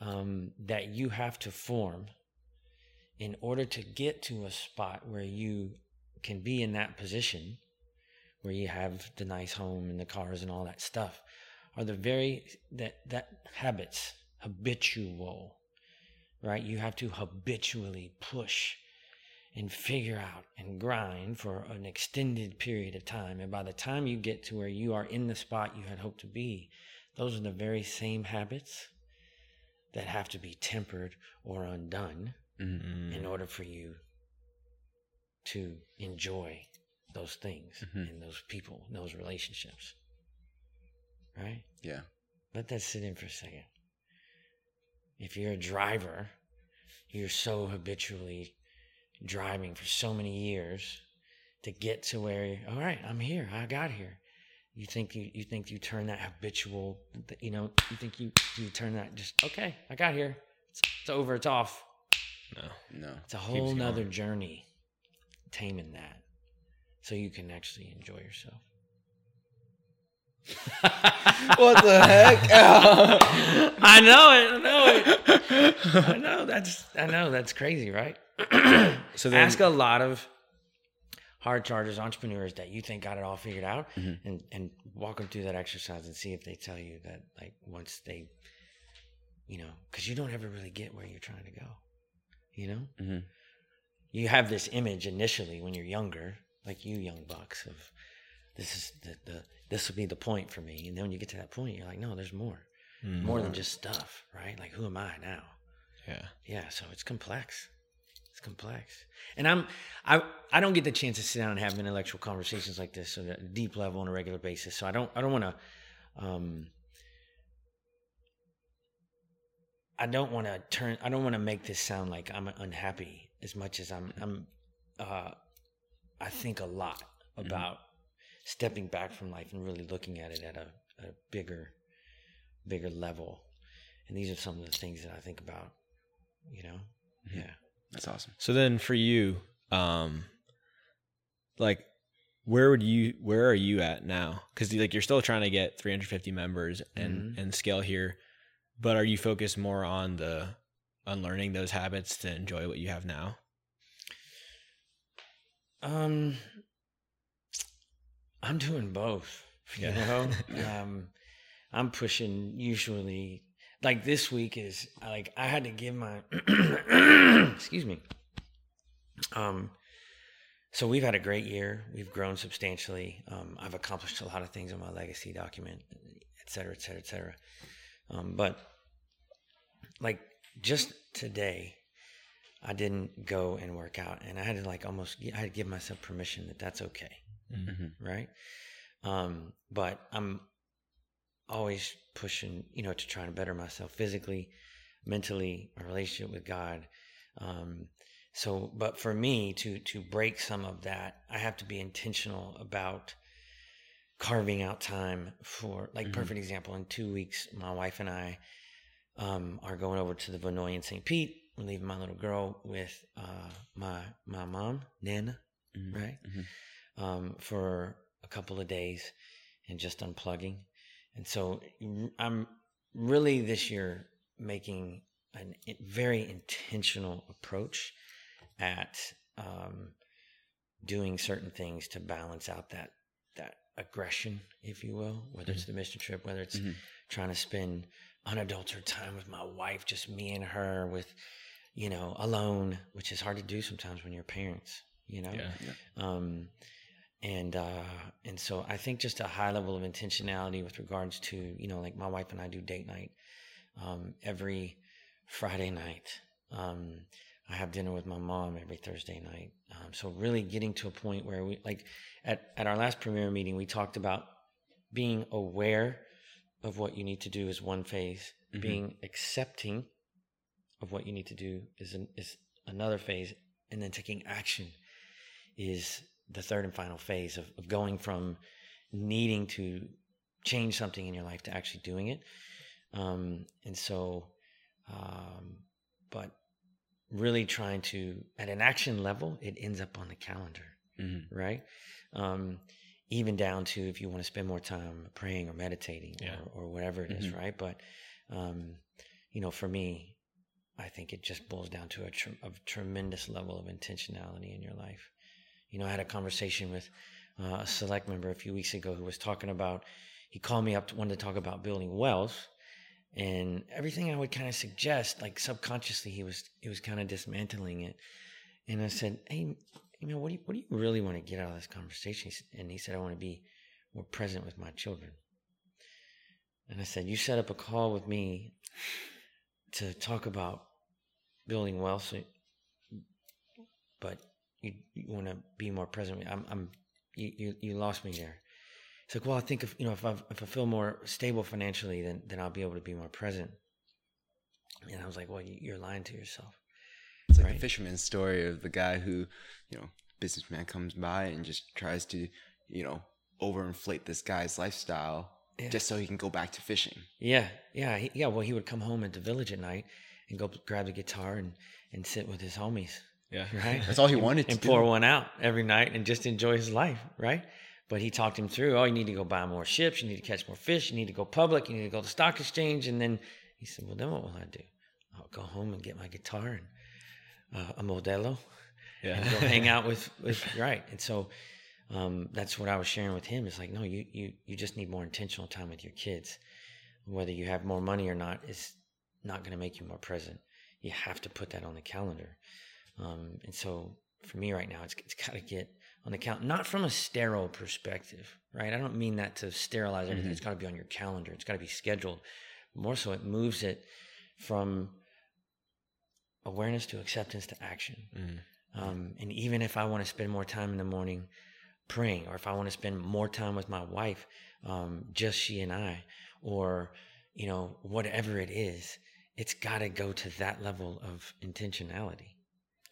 um, that you have to form in order to get to a spot where you can be in that position, where you have the nice home and the cars and all that stuff, are the very that that habits habitual, right? You have to habitually push and figure out and grind for an extended period of time. And by the time you get to where you are in the spot you had hoped to be, those are the very same habits that have to be tempered or undone Mhm. Mm. in order for you to enjoy those things Mhm. and those people and those relationships. right? Yeah. Let that sit in for a second. If you're a driver, you're so habitually driving for so many years to get to where, all right, I'm here, I got here. You think you, you think you turn that habitual, you know, you think you, you turn that just, okay, I got here. It's, it's over, it's off. No. No. It's a whole going. nother journey taming that so you can actually enjoy yourself. what the heck? I know it. I know it. I know that's I know that's crazy, right? So then, Ask a lot of hard chargers, entrepreneurs that you think got it all figured out, and and walk them through that exercise and see if they tell you that like once they, you know, because you don't ever really get where you're trying to go, you know. Mhm. You have this image initially when you're younger, like you young bucks, of this is the, the this will be the point for me, and then when you get to that point, you're like, no, there's more, Mhm. more than just stuff, right? Like who am I now? yeah. Yeah, so it's complex. It's complex, and I'm I I don't get the chance to sit down and have intellectual conversations like this at a deep level on a regular basis. So I don't I don't want to um I don't want to turn I don't want to make this sound like I'm unhappy as much as I'm I'm uh I think a lot about stepping back from life and really looking at it at a, a bigger bigger level. And these are some of the things that I think about, you know. Yeah. That's awesome. So then for you, um, like, where would you, where are you at now? Cause like you're still trying to get 350 members and, and scale here, but are you focused more on the unlearning those habits to enjoy what you have now? Um, I'm doing both. You Yeah. know, um, I'm pushing usually like this week is like I had to give my excuse me. Um, so we've had a great year. We've grown substantially. Um, I've accomplished a lot of things on my legacy document, et cetera, et cetera, et cetera. Um, but like just today, I didn't go and work out, and I had to like almost I had to give myself permission that that's okay, right? Um, but I'm always pushing, you know, to try to better myself physically, mentally, my relationship with God. Um, so, but for me to to break some of that, I have to be intentional about carving out time for, like, Mhm. perfect example. In two weeks, my wife and I um, are going over to the Vinoy in St. Pete. We're leaving my little girl with uh, my my mom, Nana, Mhm. right? Mhm. um, for a couple of days and just unplugging. And so I'm really this year making a very intentional approach at um, doing certain things to balance out that that aggression, if you will, whether it's the mission trip, whether it's Mhm. trying to spend unadulterated time with my wife, just me and her, with you know alone, which is hard to do sometimes when you're parents, you know Yeah. um, and uh, and so I think just a high level of intentionality with regards to you know like my wife and I do date night um, every Friday night. Um, I have dinner with my mom every Thursday night. Um, so really getting to a point where we like at at our last premiere meeting we talked about being aware of what you need to do is one phase. Mhm. Being accepting of what you need to do is an, is another phase, and then taking action is the third and final phase of, of going from needing to change something in your life to actually doing it. Um, and so, um, but really trying to, at an action level, it ends up on the calendar, Mhm. right? Um, even down to if you want to spend more time praying or meditating Yeah. or, or whatever it is, Mhm. right? But, um, you know, for me, I think it just boils down to a, tr- a tremendous level of intentionality in your life. You know, I had a conversation with uh, a select member a few weeks ago who was talking about, he called me up wanted to talk about building wealth. And everything I would kind of suggest, like subconsciously, he was he was kind of dismantling it. And I said, "Hey, you know, what do you what do you really want to get out of this conversation?" And he said, "I want to be more present with my children." And I said, "You set up a call with me to talk about building wealth, but you, you want to be more present. I'm, I'm, you, you, you lost me there. It's like, well, I think if you know if I if I feel more stable financially, then then I'll be able to be more present. And I was like, well, you- you're lying to yourself. It's like Right. the fisherman's story of the guy who, you know, businessman comes by and just tries to, you know, overinflate this guy's lifestyle Yeah. just so he can go back to fishing. Yeah, yeah, he, yeah. Well, he would come home at the village at night and go grab the guitar and and sit with his homies, Yeah. right? That's all he wanted to and do. pour one out every night and just enjoy his life, right? But he talked him through, oh, you need to go buy more ships, you need to catch more fish, you need to go public, you need to go to the stock exchange. And then he said, well, then what will I do? I'll go home and get my guitar and uh, a Modelo Yeah. and go hang out with, with right. And so um, that's what I was sharing with him. It's like, no, you, you, you just need more intentional time with your kids. Whether you have more money or not is not going to make you more present. You have to put that on the calendar. Um, and so for me right now, it's, it's got to get on the count, not from a sterile perspective, right? I don't mean that to sterilize everything. Mhm. It's got to be on your calendar. It's got to be scheduled. More so, it moves it from awareness to acceptance to action. Mhm. Um, and even if I want to spend more time in the morning praying, or if I want to spend more time with my wife, um, just she and I, or, you know, whatever it is, it's got to go to that level of intentionality,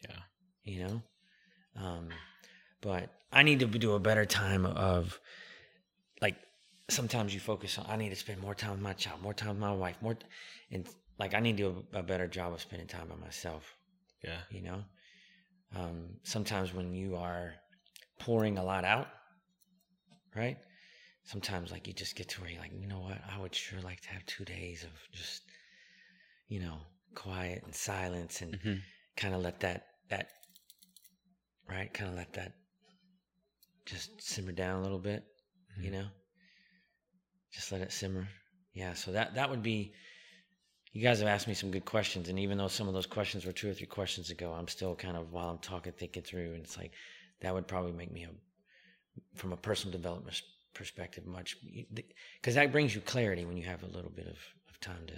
Yeah. you know? Um, but I need to do a better time of, like, sometimes you focus on, I need to spend more time with my child, more time with my wife, more, and like, I need to do a, a better job of spending time by myself Yeah. you know um, sometimes when you are pouring a lot out right sometimes like you just get to where you're like you know what i would sure like to have two days of just you know quiet and silence and Mhm. kind of let that that right kind of let that just simmer down a little bit mm-hmm. you know? Just let it simmer. Yeah so that that would be you guys have asked me some good questions and even though some of those questions were two or three questions ago i'm still kind of while i'm talking thinking through and it's like that would probably make me a from a personal development perspective much because that brings you clarity when you have a little bit of, of time to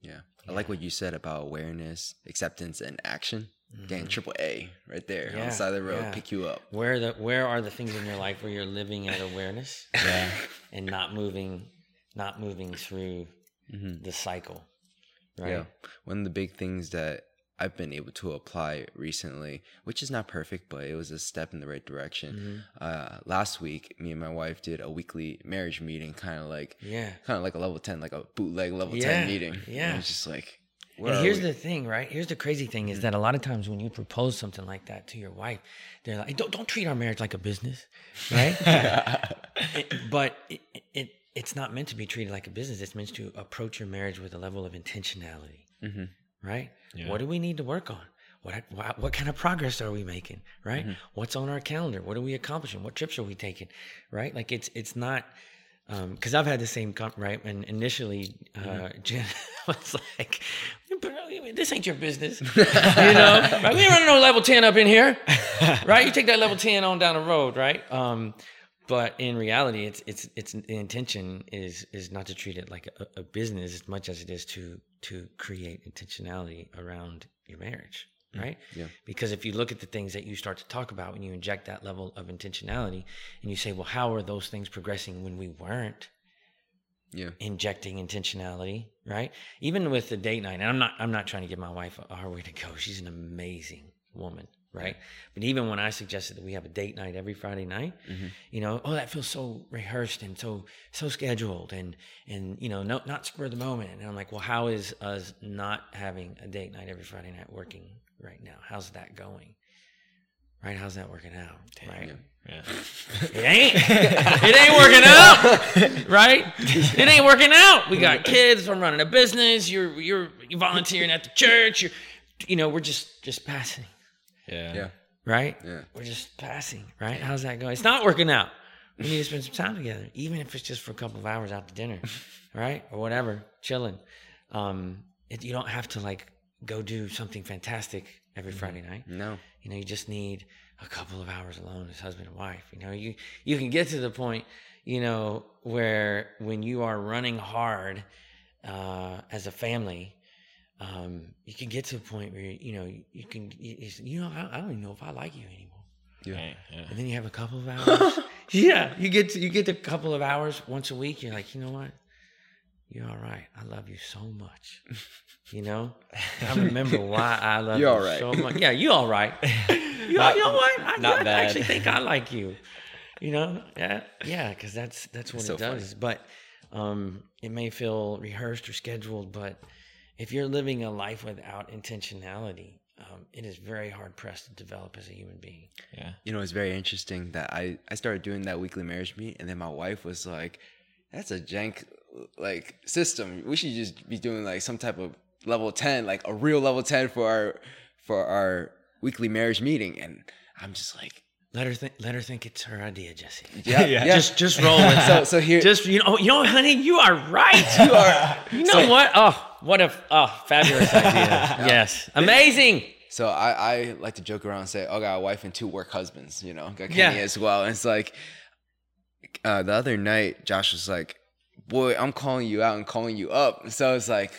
Yeah. I like what you said about awareness, acceptance, and action. Mhm. triple A right there on the side of the road, yeah. pick you up. where the where are the things in your life where you're living at awareness Yeah. and not moving not moving through hmm the cycle right Yeah. One of the big things that I've been able to apply recently, which is not perfect, but it was a step in the right direction. Mhm. Uh, last week, me and my wife did a weekly marriage meeting, kind of like, yeah kind of like a level ten, like a bootleg level Yeah, ten meeting. yeah. It's just like, and here's we? the thing, right? Here's the crazy thing is that a lot of times when you propose something like that to your wife, they're like, "Don't don't treat our marriage like a business, right?" It- but it, it it's not meant to be treated like a business. It's meant to approach your marriage with a level of intentionality, Mhm. Right? Yeah. What do we need to work on? What, what what kind of progress are we making? Right? What's on our calendar? What are we accomplishing? What trips are we taking? Right? Like it's it's not because I've had the same com- right. And initially, uh, Jen was like, "This ain't your business," you know. Right? We ain't running no level ten up in here, right? You take that level ten on down the road, right? Um, but in reality, it's it's it's the intention is is not to treat it like a, a business as much as it is to to create intentionality around your marriage, mm, right? yeah. Because if you look at the things that you start to talk about when you inject that level of intentionality, and you say, well, how are those things progressing when we weren't? Yeah. injecting intentionality, right? Even with the date night, and I'm not I'm not trying to give my wife a our way to go. She's an amazing woman, right? But even when I suggested that we have a date night every Friday night, Mhm. you know, oh that feels so rehearsed and so so scheduled and and you know, no not spur of the moment. And I'm like, well, how is us not having a date night every Friday night working right now? How's that going? Right? How's that working out? right? Yeah. It ain't. it ain't working out, right? It ain't working out. We got kids. I'm running a business. You're you're you volunteering at the church. You're, you know, we're just just passing, Yeah. Yeah. right? Yeah. We're just passing, right? How's that going? It's not working out. We need to spend some time together, even if it's just for a couple of hours out to dinner, right, or whatever, chilling. Um, it, you don't have to like go do something fantastic every Friday night. No. You know, you just need a couple of hours alone as husband and wife. You know, you you can get to the point, you know, where when you are running hard uh, as a family, um, you can get to a point where you know you can you, you know I, I don't even know if I like you anymore. Yeah. Right, yeah. And then you have a couple of hours, yeah, you get to, you get a couple of hours once a week. You're like, you know what? You're all right. I love you so much. You know, I remember why I love You're you all right. so much. Yeah, you all right. You, Not- you know what? I, not I bad. actually think I like you. You know, yeah, yeah, because that's that's what So it funny. does. But um, it may feel rehearsed or scheduled, but if you're living a life without intentionality, um, it is very hard pressed to develop as a human being. Yeah. You know, it's very interesting that I I started doing that weekly marriage meet, and then my wife was like, "That's a jank like system. We should just be doing like some type of level ten, like a real level ten for our for our weekly marriage meeting." And I'm just like, Let her think. Let her think it's her idea, Jesse. "Yeah, Yeah. yeah." Just just roll with so it. so here, Just you know, you know, honey, you are right. You are. You know what? Oh, what a oh, fabulous idea. Yes, amazing. So I, I like to joke around and say, "Oh, I got a wife and two work husbands." You know, got Kenny Yeah. as well. And it's like uh, the other night, Josh was like, "Boy, I'm calling you out and calling you up." So it's like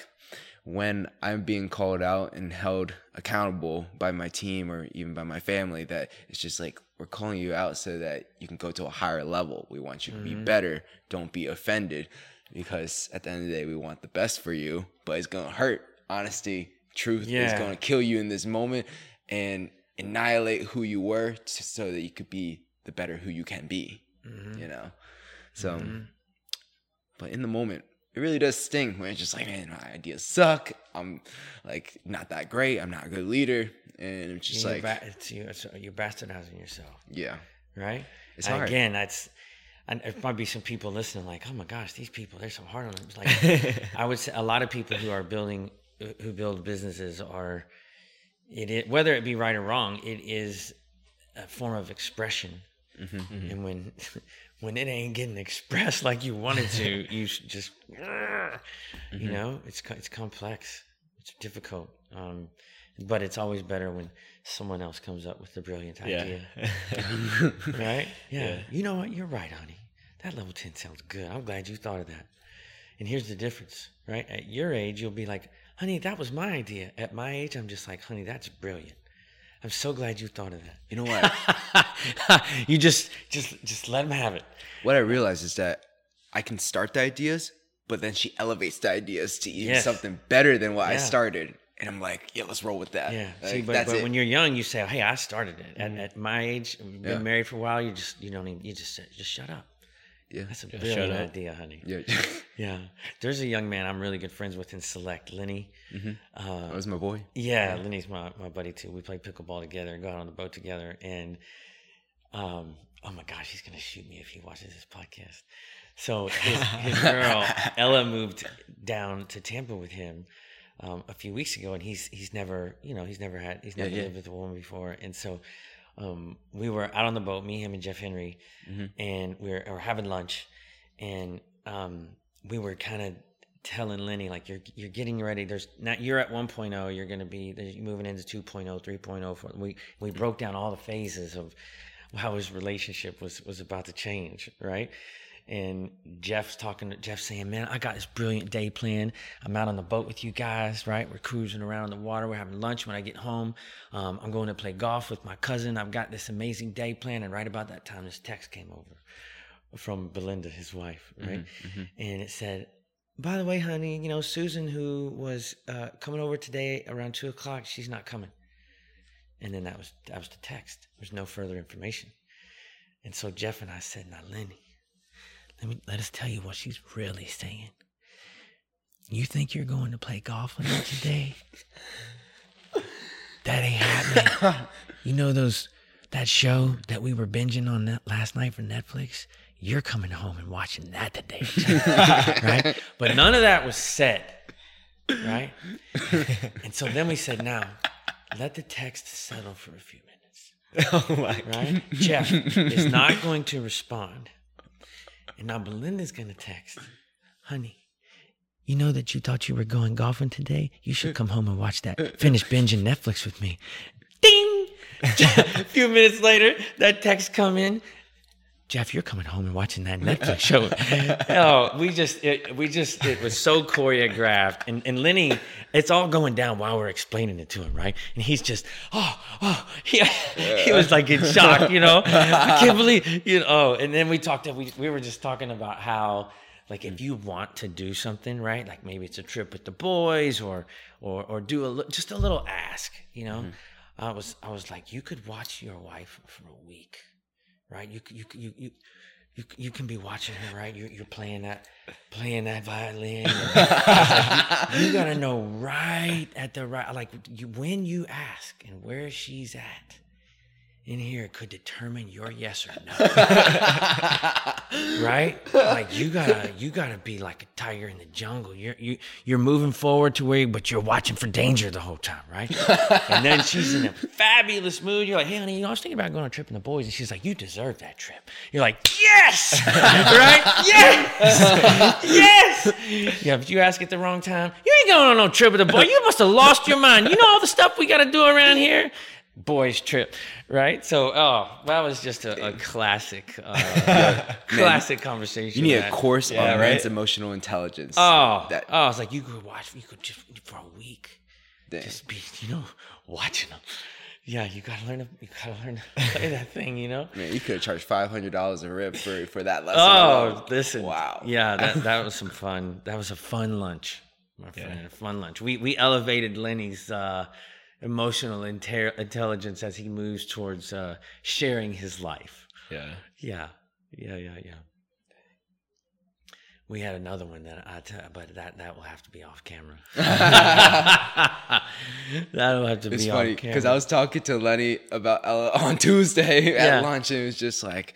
when I'm being called out and held accountable by my team or even by my family, that it's just like we're calling you out so that you can go to a higher level. We want you to be mm-hmm. better. Don't be offended, because at the end of the day, we want the best for you, but it's gonna hurt. Honesty, truth is gonna kill you in this moment and annihilate who you were so that you could be the better who you can be mm-hmm. you know so mm-hmm. but in the moment it really does sting when it's just like man my ideas suck i'm like not that great i'm not a good leader and it's just you're, like ba- it's, you, it's, you're bastardizing yourself, yeah right? It's And hard. Again, that's. And there might be some people listening, like, "Oh my gosh, these people, they're so hard on them." It's like I would say, a lot of people who are building, who build businesses are, it is, whether it be right or wrong, it is a form of expression. Mm-hmm. And when when it ain't getting expressed like you wanted to, you just, Mm-hmm. you know, it's it's complex, it's difficult, um, but it's always better when someone else comes up with the brilliant Yeah. idea, right? Yeah. You know what? You're right, honey. That level ten sounds good. I'm glad you thought of that. And here's the difference, right? At your age, you'll be like, honey, that was my idea. At my age, I'm just like, honey, that's brilliant. I'm so glad you thought of that. you know what you just just just let him have it. what i realized is that i can start the ideas but then she elevates the ideas to even Yes. something better than what i started and i'm like yeah let's roll with that Yeah. Like, See, but, that's but it. when you're young, you say, "Hey, I started it." And at my age, been Yeah. married for a while. You just you don't even you just say, just shut up. Yeah That's a shut brilliant idea, honey. yeah Yeah. There's a young man I'm really good friends with in Select, Lenny. that Uh, was my boy yeah, Lenny's my, my buddy too. We play pickleball together and go out on the boat together. And um, oh my gosh, he's gonna shoot me if he watches this podcast. So his, his girl Ella moved down to Tampa with him um, a few weeks ago, and he's he's never you know he's never had he's Yeah, never yeah. lived with a woman before, and so um, we were out on the boat, me, him, and Jeff Henry, Mhm. and we were, were having lunch, and um, we were kind of telling Lenny like you're you're getting ready. There's now you're at 1.0. You're going to be you're moving into 2.0, 3.0. For, we we broke down all the phases of how his relationship was was about to change, right? And Jeff's talking to Jeff saying, Man, I got this brilliant day plan. I'm out on the boat with you guys, right? We're cruising around the water. We're having lunch when I get home. Um, I'm going to play golf with my cousin. I've got this amazing day plan. And right about that time, this text came over from Belinda, his wife, right? And it said, By the way, honey, you know, Susan, who was uh, coming over today around two o'clock, she's not coming. And then that was that was the text. There's no further information. And so Jeff and I said, Now, Lenny, let me let us tell you what she's really saying. You think you're going to play golf with her today? that ain't happening. you know those that show that we were binging on that last night for Netflix? You're coming home and watching that today. right? But none of that was said. Right? and so then we said, now let the text settle for a few minutes oh my right? Jeff is not going to respond. And now Belinda's to text, honey, you know that you thought you were going golfing today? You should come home and watch that. Finish binging Netflix with me. Ding! a few minutes later, that text come in. Jeff, you're coming home and watching that Netflix show. oh, we just, it, we just, it was so choreographed. And, and Lenny, it's all going down while we're explaining it to him, right? And he's just, oh, oh, he, he was like in shock, you know? I can't believe, you know. Oh, and then we talked, we, we were just talking about how, like, if you want to do something, right? Like maybe it's a trip with the boys or, or, or do a, just a little ask, you know? Mm-hmm. I was, I was like, you could watch your wife for a week right? You you you you you, you can be watching her, right? You're, you're playing that playing that violin. you, you gotta know right at the right like you when you ask and where she's at in here could determine your yes or no. right? Like you gotta you gotta be like a tiger in the jungle. You're you you're moving forward to where you, but you're watching for danger the whole time, right? and then she's in a fabulous mood. You're like, hey honey, you know, I was thinking about going on a trip with the boys, and she's like, You deserve that trip. You're like, Yes! right? Yes! yes! Yeah, but you ask at the wrong time, you ain't going on no trip with the boy. You must have lost your mind. You know all the stuff we gotta do around here? Boys trip right so oh that was just a, a classic uh, classic conversation You need that- a course Yeah, on right? men's emotional intelligence. oh that oh it's like you could watch you could just for a week Dang. just be you know watching them yeah you gotta learn to you gotta learn to play that thing you know man, you could have charged five hundred dollars a rip for for that lesson. oh alone. listen Wow. yeah that, that was some fun that was a fun lunch my friend a fun lunch we we elevated lenny's uh emotional inter- intelligence as he moves towards uh sharing his life Yeah. Yeah, yeah, yeah, yeah. We had another one that I, t- but that that will have to be off camera. That'll have to It's be funny off camera. because I was talking to Lenny about Ella on Tuesday at Yeah. lunch, and it was just like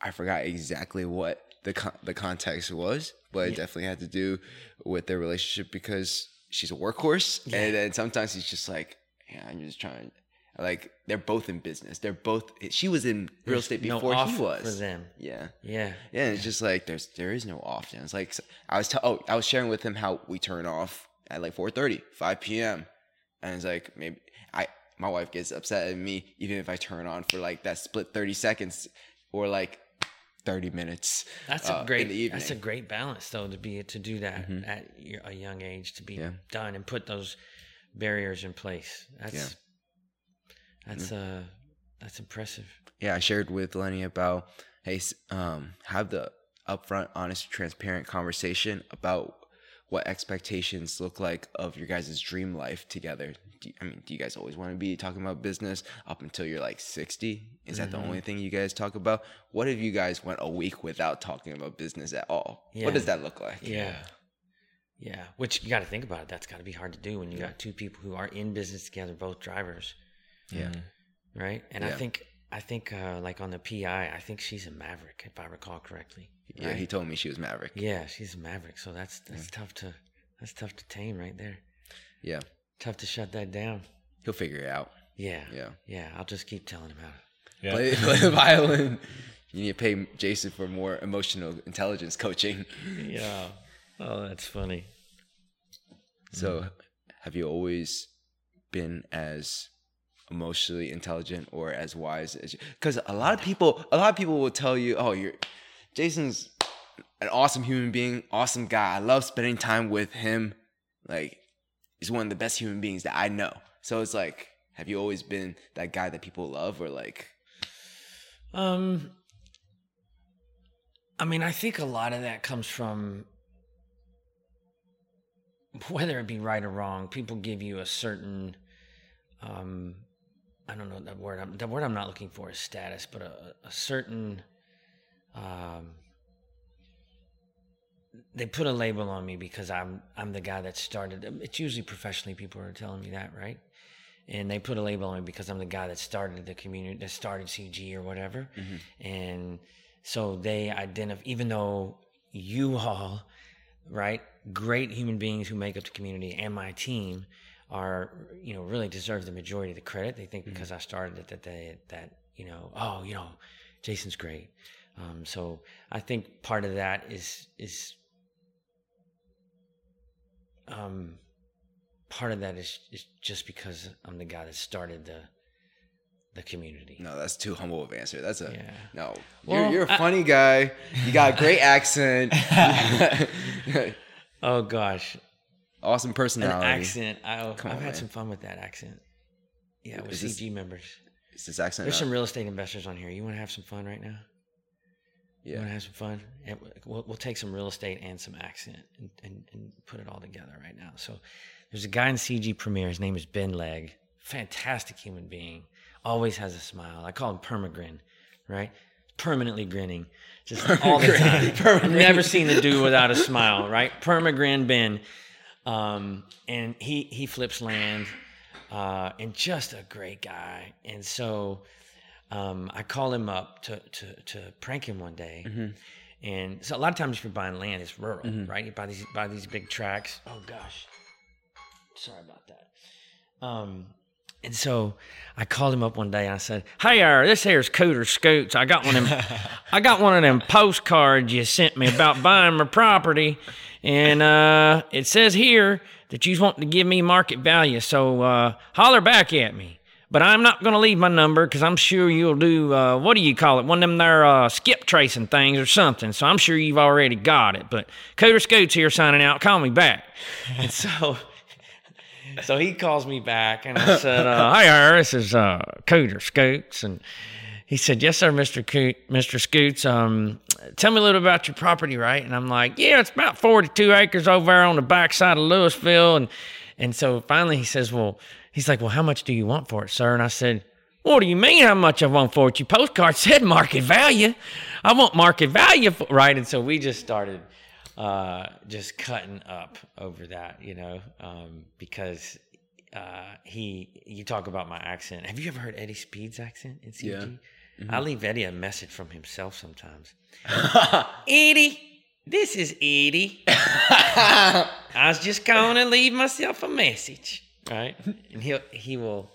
I forgot exactly what the con- the context was, but it definitely had to do with their relationship because she's a workhorse, and then sometimes he's just like, "Yeah, I'm just trying." Like they're both in business. They're both. She was in real estate no before off he was. for them. Yeah. Yeah, Yeah, it's just like there's there is no off It's Like I was t- oh I was sharing with him how we turn off at like 4:30, 5 p.m. And it's like maybe I my wife gets upset at me even if I turn on for like that split 30 seconds or like 30 minutes. that's uh, a in great. the evening. That's a great balance, though, to be to do that at your, a young age, to be Yeah. done and put those barriers in place. That's Yeah. that's uh that's impressive. yeah, I shared with Lenny about hey, um, have the upfront, honest, transparent conversation about what expectations look like of your guys' dream life together. Do you- I mean, do you guys always want to be talking about business up until you're like 60? Is that the mm-hmm. only thing you guys talk about? What if you guys went a week without talking about business at all? Yeah. What does that look like? Yeah. Yeah. Which you got to think about it. That's got to be hard to do when you got two people who are in business together, both drivers, Yeah. right? And I think, I think, uh, like on the PI, I think she's a maverick, if I recall correctly. Yeah, he told me she was Maverick. yeah, she's a maverick. So that's that's tough to that's tough to tame right there. Yeah. Tough to shut that down. He'll figure it out. Yeah. Yeah. Yeah. I'll just keep telling him how. to- Yeah. Play, play the violin. You need to pay Jason for more emotional intelligence coaching. Yeah. Oh, that's funny. So, have you always been as emotionally intelligent or as wise as you? Because a lot of people, a lot of people will tell you, "Oh, you're Jason's an awesome human being, awesome guy. I love spending time with him. Like, he's one of the best human beings that I know." So it's like, have you always been that guy that people love, or like, Um, I mean, I think a lot of that comes from whether it be right or wrong. People give you a certain, um, I don't know that word. I'm, the word I'm not looking for is status, but a, a certain, um, they put a label on me because I'm I'm the guy that started. It's usually professionally people are telling me that, right? And they put a label on me because I'm the guy that started the community, that started CG or whatever. And so they identify, even though you all, right, great human beings who make up the community and my team are, you know, really deserve the majority of the credit. They think because I started it that they, that, you know, oh, you know, Jason's great. Um, so I think part of that is, is, um, part of that is, is just because I'm the guy that started the the community. No, that's too humble of an answer. That's a Yeah. no. Well, you're, you're a I- funny guy. You got a great accent. Oh gosh, awesome an personality. accent. I, I've Come had man. some fun with that accent. Yeah, with Is this- CG members. Is this accent? There's not- some real estate investors on here. You want to have some fun right now? You yeah. want to have some fun? We'll, we'll take some real estate and some accent and, and, and put it all together right now. So there's a guy in CG Premiere. His name is Ben Legg. Fantastic human being. Always has a smile. I call him Permagrin, right? Permanently grinning. Just all the time. Never seen the dude without a smile, right? Permagrin Ben. Um, and he, he flips land uh, and just a great guy. And so um, I call him up to, to, to prank him one day. And so a lot of times if you're buying land, it's rural, right? You buy these buy these big tracts. Oh gosh, sorry about that. Um, and so I called him up one day and I said, "Hey, uh, this here's Cooter Scoots. I got one of them. I got one of them postcards you sent me about buying my property, and uh, it says here that you want to give me market value. So uh, holler back at me." But I'm not going to leave my number because I'm sure you'll do, uh, what do you call it? One of them there uh, skip tracing things or something. So I'm sure you've already got it. But Cooter Scoots here signing out. Call me back. And so so he calls me back and I said, uh, Hi, Ira, this is uh, Cooter Scoots. And he said, Yes, sir, Mr. Coot, Mr. Scoots. Um, tell me a little about your property, right? And I'm like, Yeah, it's about 42 acres over there on the backside of Louisville. And, and so finally he says, Well, he's like, Well, how much do you want for it, sir? And I said, what do you mean how much I want for it? Your postcard said market value. I want market value, for, right? And so we just started uh, just cutting up over that, you know, um, because uh, he, you talk about my accent. Have you ever heard Eddie Speed's accent in CG? Yeah. I leave Eddie a message from himself sometimes. Eddie, this is Eddie. I was just going to leave myself a message, right? And he'll he will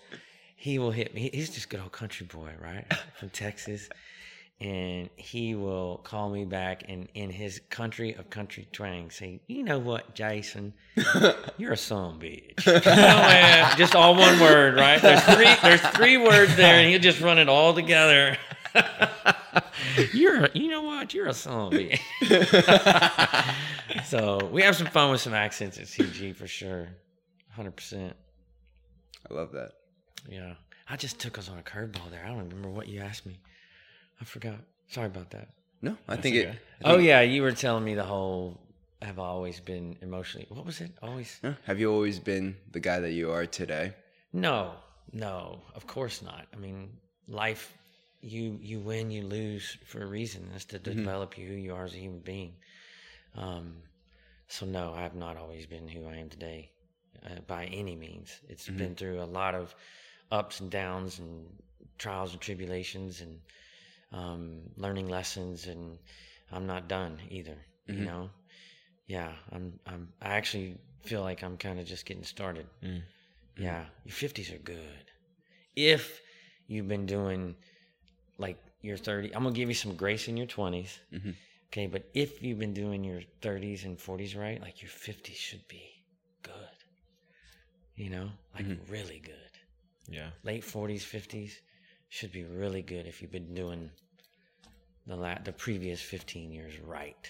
he will hit me. He's just good old country boy, right, from Texas, and he will call me back and in his country of country twang say, "You know what, Jason, you're a son bitch." Man, just all one word, right? There's three there's three words there, and he'll just run it all together. you're you know what? You're a son bitch. so we have some fun with some accents at CG for sure, hundred percent. I love that. Yeah, I just took us on a curveball there. I don't remember what you asked me. I forgot. Sorry about that. No, I think it. okay. I Oh yeah, you were telling me the whole. Have always been emotionally. What was it? Always. Huh? Have you always been the guy that you are today? No, no, of course not. I mean, life. You you win, you lose for a reason. That's to develop you who you are as a human being. Um, so no, I have not always been who I am today, uh, by any means. It's been through a lot of ups and downs and trials and tribulations and um, learning lessons, and I'm not done either. You know, yeah, I'm. I'm. I actually feel like I'm kind of just getting started. Mm. Yeah, your fifties are good. If you've been doing like your 30, I'm gonna give you some grace in your 20s. Mhm. Okay, but if you've been doing your 30s and 40s right, like your 50s should be good. You know, like really good. Yeah. Late 40s, 50s should be really good if you've been doing the la- the previous 15 years right.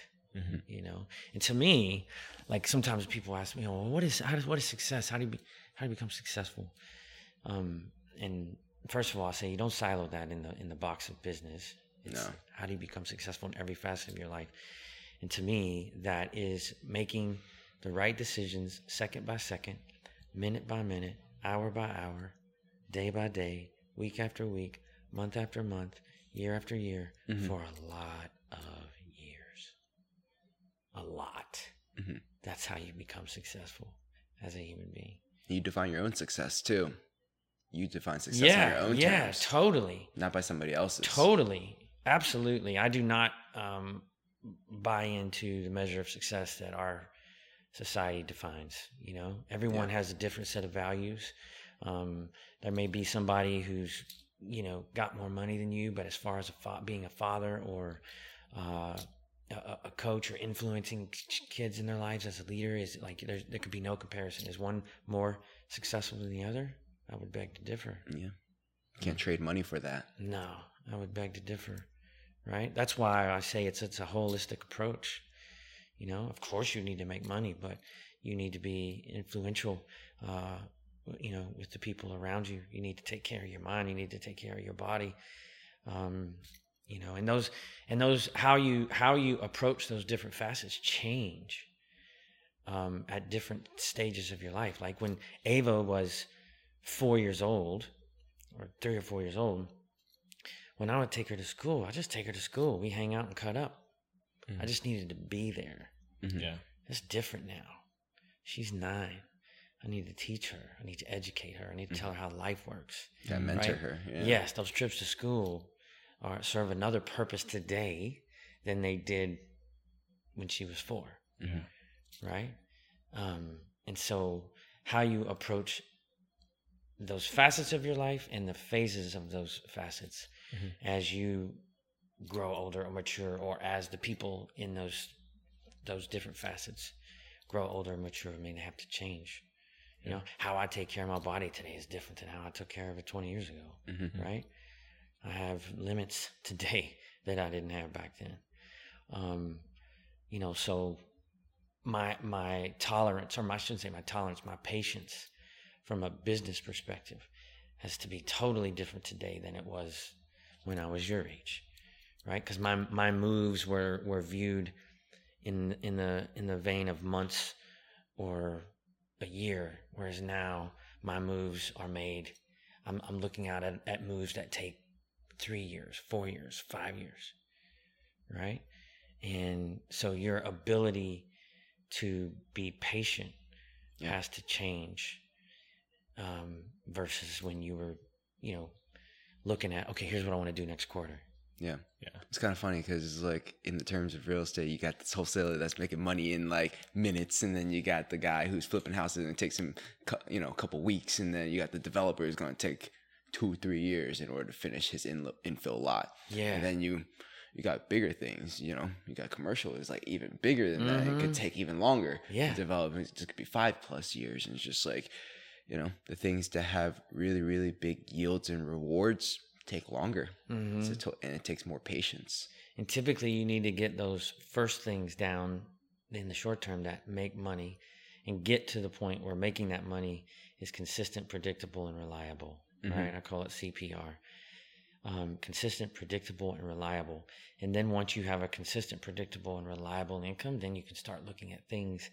You know, and to me, like sometimes people ask me, "Oh, what is how does what is success? How do you be, how do you become successful?" Um, and first of all, I say you don't silo that in the in the box of business. It's No. how do you become successful in every facet of your life? And to me, that is making the right decisions second by second, minute by minute, hour by hour, day by day, week after week, month after month, year after year, for a lot of years. A lot. Mhm. That's how you become successful as a human being. You define your own success too. You define success on yeah, your own yeah, terms, totally. not by somebody else's. Totally. Absolutely. I do not um, buy into the measure of success that our society defines. You know, everyone has a different set of values. Um, there may be somebody who's, you know, got more money than you, but as far as a fa- being a father or uh, a, a coach or influencing kids in their lives as a leader is like there could be no comparison. Is one more successful than the other? I would beg to differ. Yeah. Can't trade money for that. No, I would beg to differ. Right? That's why I say it's it's a holistic approach. You know, of course you need to make money, but you need to be influential. Uh, you know, with the people around you, you need to take care of your mind. You need to take care of your body. Um, you know, and those and those how you how you approach those different facets change um, at different stages of your life. Like when Ava was four years old, or three or four years old, when I would take her to school, I just take her to school. We hang out and cut up. I just needed to be there. Mhm. Yeah. It's different now. She's nine. I need to teach her. I need to educate her. I need to tell her how life works. Yeah, mentor Right. her. Yeah. Yes, those trips to school are serve another purpose today than they did when she was 4 Mhm. right? Um, and so, how you approach those facets of your life and the phases of those facets Mhm. as you grow older or mature, or as the people in those those different facets grow older and mature, may have to change. You know, how I take care of my body today is different than how I took care of it 20 years ago Mhm. right? I have limits today that I didn't have back then. Um, you know, so my my tolerance, or I shouldn't say my tolerance, my patience from a business perspective has to be totally different today than it was when I was your age, right? Because my my moves were were viewed in in the in the vein of months or a year, whereas now my moves are made. I'm I'm looking out at, at moves that take three years, four years, five years, right? And so your ability to be patient Yeah. has to change um, versus when you were, you know, looking at okay, here's what I want to do next quarter. Yeah. Yeah. It's kind of funny because it's like in the terms of real estate, you got this wholesaler that's making money in like minutes, and then you got the guy who's flipping houses and it takes him, you know, a couple weeks, and then you got the developer who's going to take two, three years in order to finish his in- infill lot. Yeah, And then you you got bigger things, you know, you got commercial is like even bigger than that. It could mm-hmm. take even longer. Yeah. To develop it could be five plus years. And it's just like, you know, the things that have really, really big yields and rewards take longer. Mhm. It's a to- and it takes more patience. And typically, you need to get those first things down in the short term that make money and get to the point where making that money is consistent, predictable, and reliable. Mhm. Right? I call it CPR. Um, consistent, predictable, and reliable. And then once you have a consistent, predictable, and reliable income, then you can start looking at things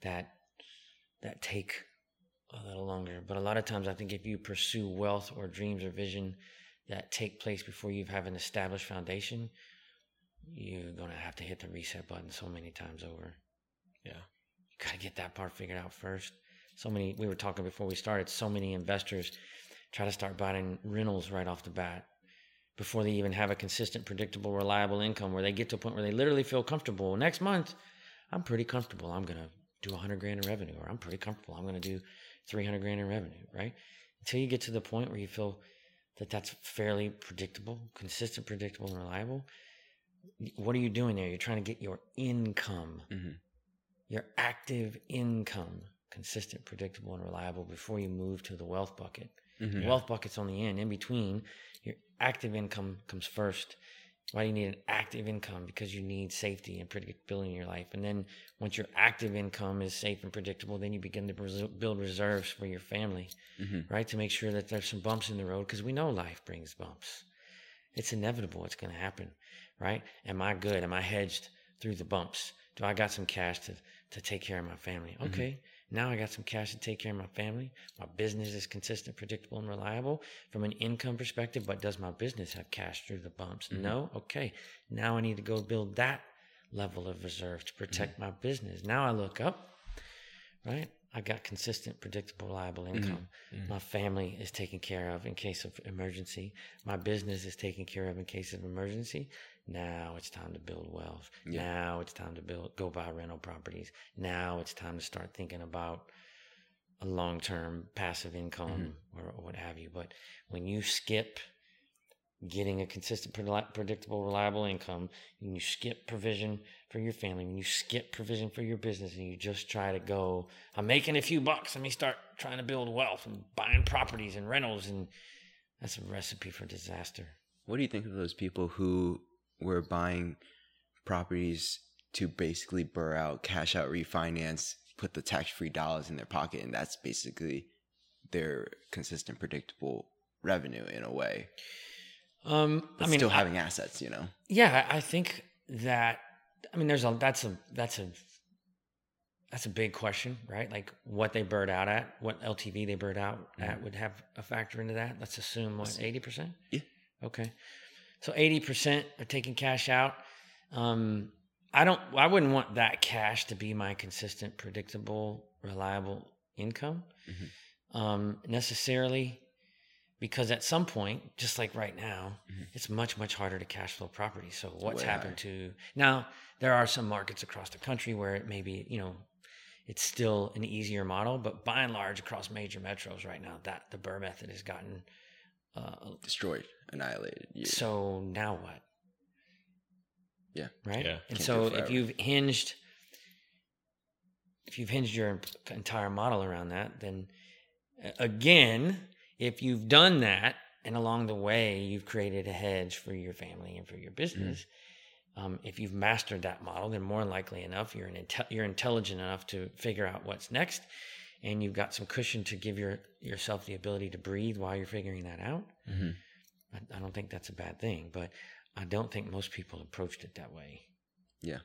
that that take a little longer. But a lot of times, I think if you pursue wealth or dreams or vision that take place before you have an established foundation, you're gonna have to hit the reset button so many times over. Yeah. You gotta get that part figured out first. So many we were talking before we started, so many investors try to start buying rentals right off the bat before they even have a consistent, predictable, reliable income where they get to a point where they literally feel comfortable. Next month, I'm pretty comfortable. I'm gonna do 100 grand in revenue, or I'm pretty comfortable. I'm gonna do 300 grand in revenue, right? Until you get to the point where you feel that that's fairly predictable, consistent, predictable, and reliable. What are you doing there? You're trying to get your income, Mhm. your active income, consistent, predictable, and reliable before you move to the wealth bucket. Mhm. The wealth bucket's on the end. In between, your active income comes first. Why do you need an active income? Because you need safety and predictability in your life. And then once your active income is safe and predictable, then you begin to build reserves for your family, Mhm. right? To make sure that there's some bumps in the road because we know life brings bumps. It's inevitable. It's going to happen, right? Am I good? Am I hedged through the bumps? Do I got some cash to, to take care of my family? Okay. Now I got some cash to take care of my family. My business is consistent, predictable, and reliable from an income perspective, but does my business have cash through the bumps? Mm-hmm. No? Okay. Now I need to go build that level of reserve to protect mm-hmm. my business. Now I look up, right? I got consistent, predictable, reliable mm-hmm. income. Mhm. My family is taken care of in case of emergency. My business is taken care of in case of emergency. Now it's time to build wealth. Yeah. Now it's time to build go buy rental properties. Now it's time to start thinking about a long term passive income mm-hmm. or, or what have you. But when you skip getting a consistent, predictable, reliable income, and you skip provision for your family, when you skip provision for your business, and you just try to go, I'm making a few bucks, let me start trying to build wealth and buying properties and rentals, and that's a recipe for disaster. What do you think of those people who were buying properties to basically BRRRR out, cash out, refinance, put the tax free dollars in their pocket, and that's basically their consistent, predictable revenue in a way. Um, I mean, still I- having assets, you know. Yeah, I I think that I mean there's a that's a that's a that's a big question, right? Like what they bird out at, what LTV they bird out at would have a factor into that. Let's assume what eighty percent. Yeah. Okay. So eighty percent are taking cash out. Um, I don't. I wouldn't want that cash to be my consistent, predictable, reliable income um, necessarily, because at some point, just like right now, Mhm. it's much much harder to cash flow property. So what's way happened to now? There are some markets across the country where it may be, you know, it's still an easier model, but by and large, across major metros right now, that the BRRRR method has gotten. Uh, Destroyed, annihilated. You- so now what? Yeah. Right. Yeah. And Can't so if you've hinged, if you've hinged your entire model around that, then uh, again, if you've done that and along the way you've created a hedge for your family and for your business, um, if you've mastered that model, then more likely enough you're an inte- you're intelligent enough to figure out what's next, and you've got some cushion to give your yourself the ability to breathe while you're figuring that out. Mhm. I, I don't think that's a bad thing, but I don't think most people approached it that way. Yeah.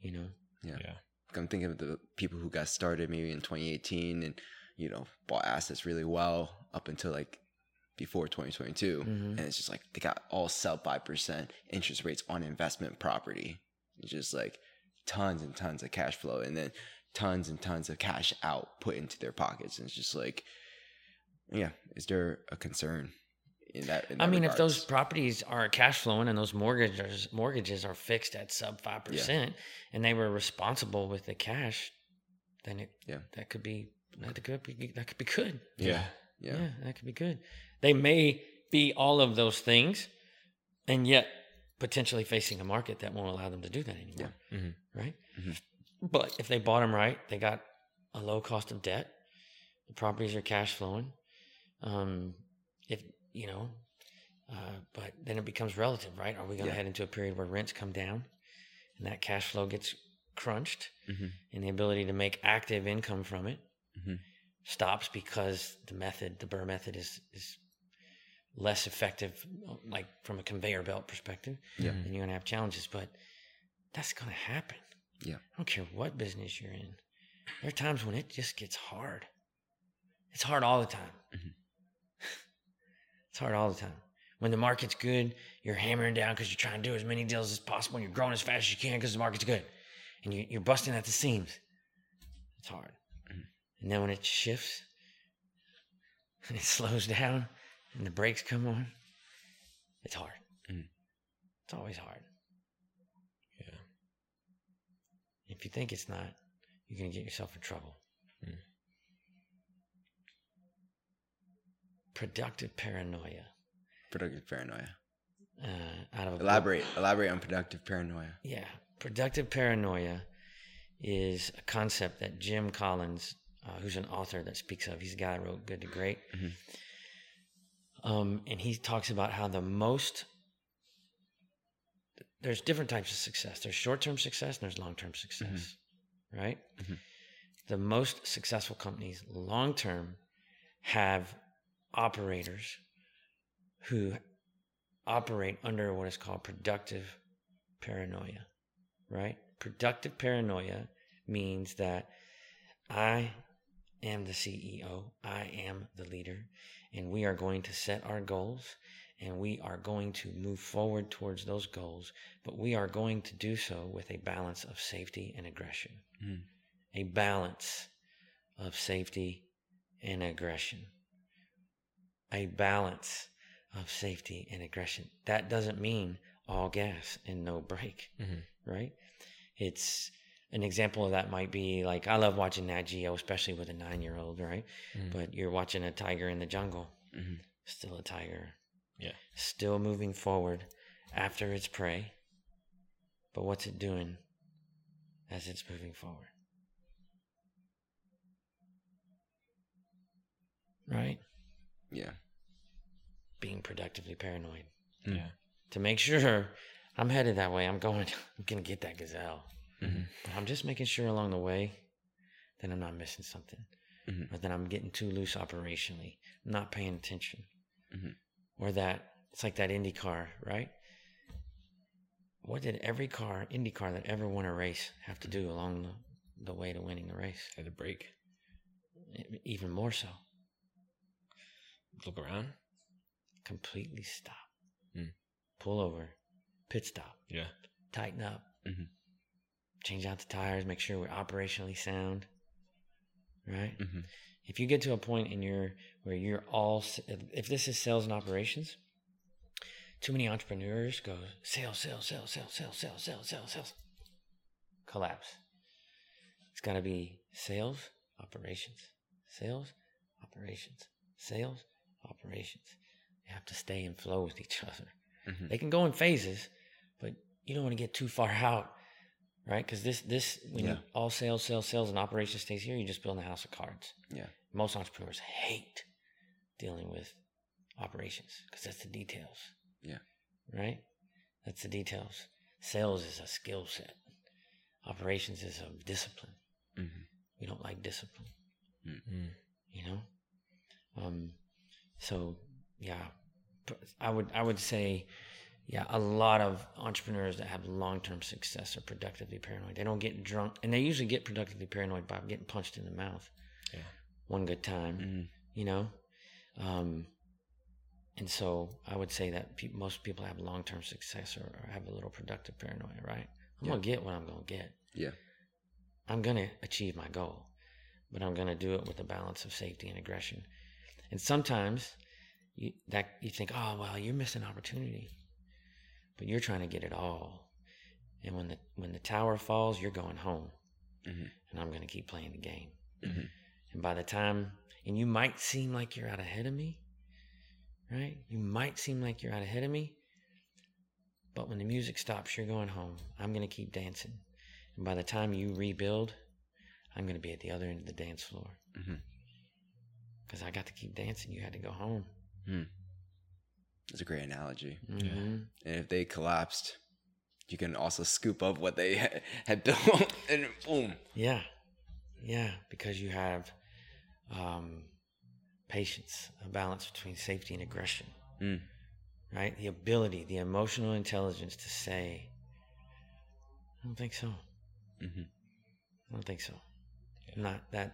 You know? Yeah. Yeah. I'm thinking of the people who got started maybe in 2018 and you know bought assets really well up until like before 2022, Mhm. and it's just like they got all sub five percent interest rates on investment property. It's just like tons and tons of cash flow, and then tons and tons of cash out put into their pockets. And it's just like, yeah, is there a concern in that? In I that mean, if those properties are cash flowing and those mortgages mortgages are fixed at sub five percent, and they were responsible with the cash, then it Yeah. that could be that could be that could be good. Yeah. yeah, yeah, that could be good. They may be all of those things, and yet potentially facing a market that won't allow them to do that anymore. Mhm. Right? Mhm. But if they bought them right, they got a low cost of debt. The properties are cash flowing. Um, if you know, uh, but then it becomes relative, right? Are we going to Yeah. head into a period where rents come down, and that cash flow gets crunched, Mhm. and the ability to make active income from it Mhm. stops because the method, the BRRRR method, is is less effective, like from a conveyor belt perspective. Yeah. and you're gonna have challenges, but that's gonna happen. Yeah. I don't care what business you're in. There are times when it just gets hard. It's hard all the time. Mhm. it's hard all the time. When the market's good, you're hammering down because you're trying to do as many deals as possible and you're growing as fast as you can because the market's good. And you, you're busting at the seams. It's hard. Mhm. And then when it shifts and it slows down and the brakes come on, it's hard. Mhm. It's always hard. Yeah. If you think it's not, you're going to get yourself in trouble. Hmm. Productive paranoia. productive paranoia. Uh, out of a book- Elaborate, elaborate on productive paranoia. Yeah. Productive paranoia is a concept that Jim Collins, uh, who's an author that speaks of, he's a guy that wrote Good to Great. Mhm. Um, and he talks about how the most, there's different types of success. There's short term success and there's long term success, right? Mhm. The most successful companies, long term, have operators who operate under what is called productive paranoia, right? Productive paranoia means that I am the CEO, I am the leader, and we are going to set our goals and we are going to move forward towards those goals, but we are going to do so with a balance of safety and aggression. Mm. A balance of safety and aggression. A balance of safety and aggression. That doesn't mean all gas and no brake, Mhm. right? It's an example of that might be like I love watching Nat Geo, especially with a nine year old, right? Mhm. But you're watching a tiger in the jungle, Mhm. still a tiger, Yeah. still moving forward after its prey. But what's it doing as it's moving forward? Right? Yeah. Being productively paranoid Mm. Yeah. to make sure I'm headed that way. I'm going. I'm gonna get that gazelle. Mhm. I'm just making sure along the way that I'm not missing something, Mhm. or that I'm getting too loose operationally, not paying attention, Mhm. Or that it's like that Indy car, right? What did every car, Indy car that ever won a race, have to do along the, the way to winning the race? Had to brake. Even more so, Look around. completely stop, Mm. pull over, pit stop, Yeah. tighten up, Mhm. change out the tires, make sure we're operationally sound. Right? Mhm. If you get to a point in your where you're all, if this is sales and operations, too many entrepreneurs go sales, sales, sales, sales, sales, sales, sales, sales, sales, collapse. It's got to be sales, operations, sales, operations, sales, operations. You have to stay in flow with each other. Mhm. They can go in phases, but you don't want to get too far out, right? Because this this when Yeah. you all sales, sales, sales, and operations stays here, you're just building a house of cards. Yeah. Most entrepreneurs hate dealing with operations because that's the details. Yeah. Right. That's the details. Sales is a skill set. Operations is a discipline. Mhm. We don't like discipline Mm. you know um so yeah I would i would say yeah a lot of entrepreneurs that have long-term success are productively paranoid they don't get drunk and they usually get productively paranoid by getting punched in the mouth Yeah. one good time Mhm. you know um and so i would say that pe- most people have long-term success or, or have a little productive paranoia right i'm Yeah. gonna get what i'm gonna get Yeah. I'm going to achieve my goal, but I'm going to do it with a balance of safety and aggression. And sometimes you, that you think, oh well, you're missing an opportunity, but you're trying to get it all. And when the when the tower falls, you're going home, Mhm. and I'm going to keep playing the game. Mhm. And by the time, and you might seem like you're out ahead of me, right? You might seem like you're out ahead of me, but when the music stops, you're going home. I'm going to keep dancing. And by the time you rebuild, I'm going to be at the other end of the dance floor. Because I got to keep dancing. You had to go home. It's a great analogy. Mhm. And if they collapsed, you can also scoop up what they ha- had built and boom. Yeah. Yeah. Because you have um, patience, a balance between safety and aggression, Mm. right? The ability, the emotional intelligence to say, I don't think so. Mhm. I don't think so. Not that.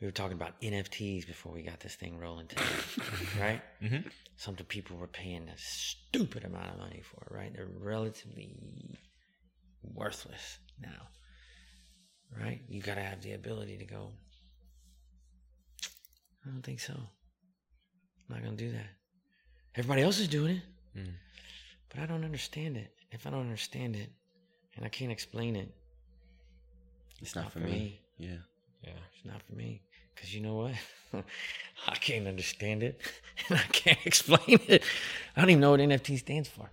We were talking about NFTs before we got this thing rolling today, right? Mhm. Something people were paying a stupid amount of money for, right? They're relatively worthless now, right? You got to have the ability to go, I don't think so. I'm not going to do that. Everybody else is doing it, Mm. but I don't understand it. If I don't understand it and I can't explain it, It's not, for me. Yeah. Yeah. It's not for me. Because you know what? I can't understand it. And I can't explain it. I don't even know what NFT stands for.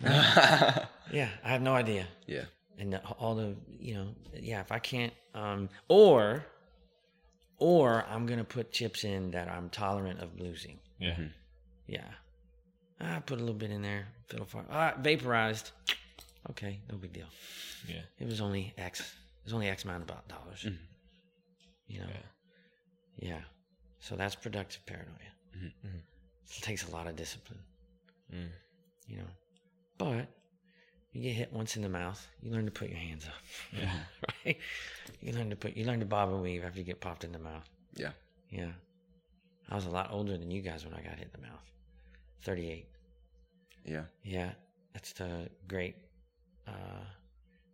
Yeah, I have no idea. yeah. And the, all the, you know, yeah, if I can't, um, or, or I'm going to put chips in that I'm tolerant of losing. Yeah. Mhm. Yeah. I put a little bit in there. Fiddle far. Ah, vaporized. Okay, no big deal. Yeah. It was only X. It was only X amount of dollars. Mhm. You know. Yeah. Yeah. So that's productive paranoia. Mhm. Mhm. It takes a lot of discipline, Mm. you know. But you get hit once in the mouth, you learn to put your hands up. Yeah. right? You learn to put you learn to bob and weave after you get popped in the mouth. Yeah. Yeah. I was a lot older than you guys when I got hit in the mouth. Thirty eight. Yeah. Yeah. That's the great uh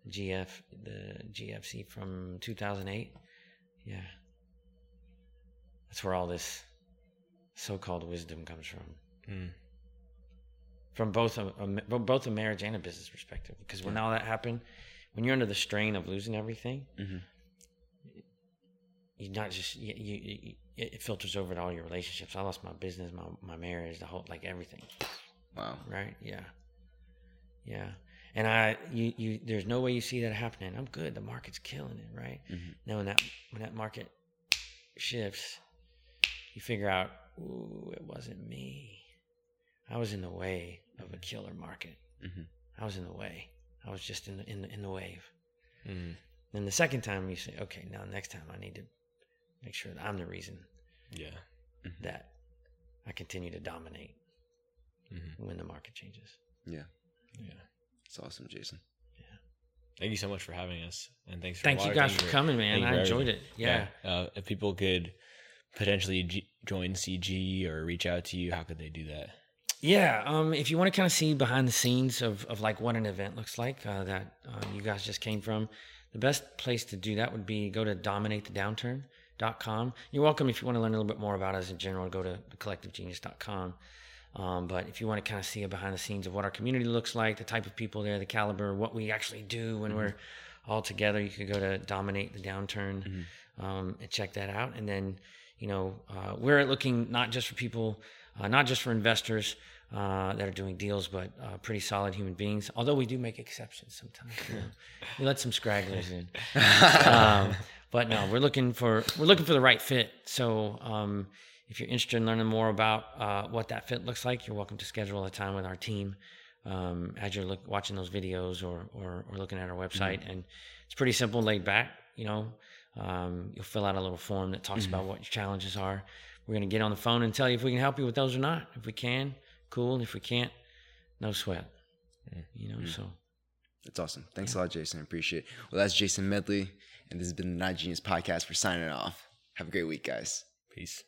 GF the GFC from two thousand eight. Yeah. That's where all this so called wisdom comes from. Mm. from both a, a both a marriage and a business perspective. Because when all that happened, when you're under the strain of losing everything, Mhm. you not just you, you, you it filters over to all your relationships. I lost my business, my my marriage, the whole like everything. Wow. Right? Yeah, yeah. And I, you, you, there's no way you see that happening. I'm good. The market's killing it, right? Mhm. Now when that when that market shifts, you figure out, ooh, it wasn't me. I was in the way of a killer market. Mhm. I was in the way. I was just in the in the, in the wave. Mm. Then the second time you say, okay, now next time I need to make sure that I'm the reason Yeah. that I continue to dominate Mhm. when the market changes. Yeah. Yeah. It's awesome, Jason. Yeah. Thank you so much for having us, and thanks. For Thank you guys for coming, man. I enjoyed everything. it. Yeah. Uh, if people could potentially G- join CG or reach out to you, how could they do that? Yeah, um, if you want to kind of see behind the scenes of, of like what an event looks like uh, that um, you guys just came from, the best place to do that would be go to dominatethedownturn.com. You're welcome if you want to learn a little bit more about us in general, go to collectivegenius.com. Um, but if you want to kind of see a behind the scenes of what our community looks like, the type of people there, the caliber, what we actually do when we're all together, you could go to Dominate the Downturn um, and check that out. And then, you know, uh, we're looking not just for people, uh, not just for investors uh, that are doing deals, but uh, pretty solid human beings. Although we do make exceptions sometimes. You know? we let some stragglers in. Um, but no, we're looking for we're looking for the right fit. So um, if you're interested in learning more about uh, what that fit looks like, you're welcome to schedule a time with our team um, as you're look, watching those videos or, or or looking at our website. And it's pretty simple, laid back. You know, um, you'll fill out a little form that talks about what your challenges are. We're gonna get on the phone and tell you if we can help you with those or not. If we can, cool. And if we can't, no sweat. You know, so. That's awesome. Thanks a lot, Jason. I appreciate it. Well, that's Jason Medley, and this has been the Not Genius Podcast. We're signing off. Have a great week, guys. Peace.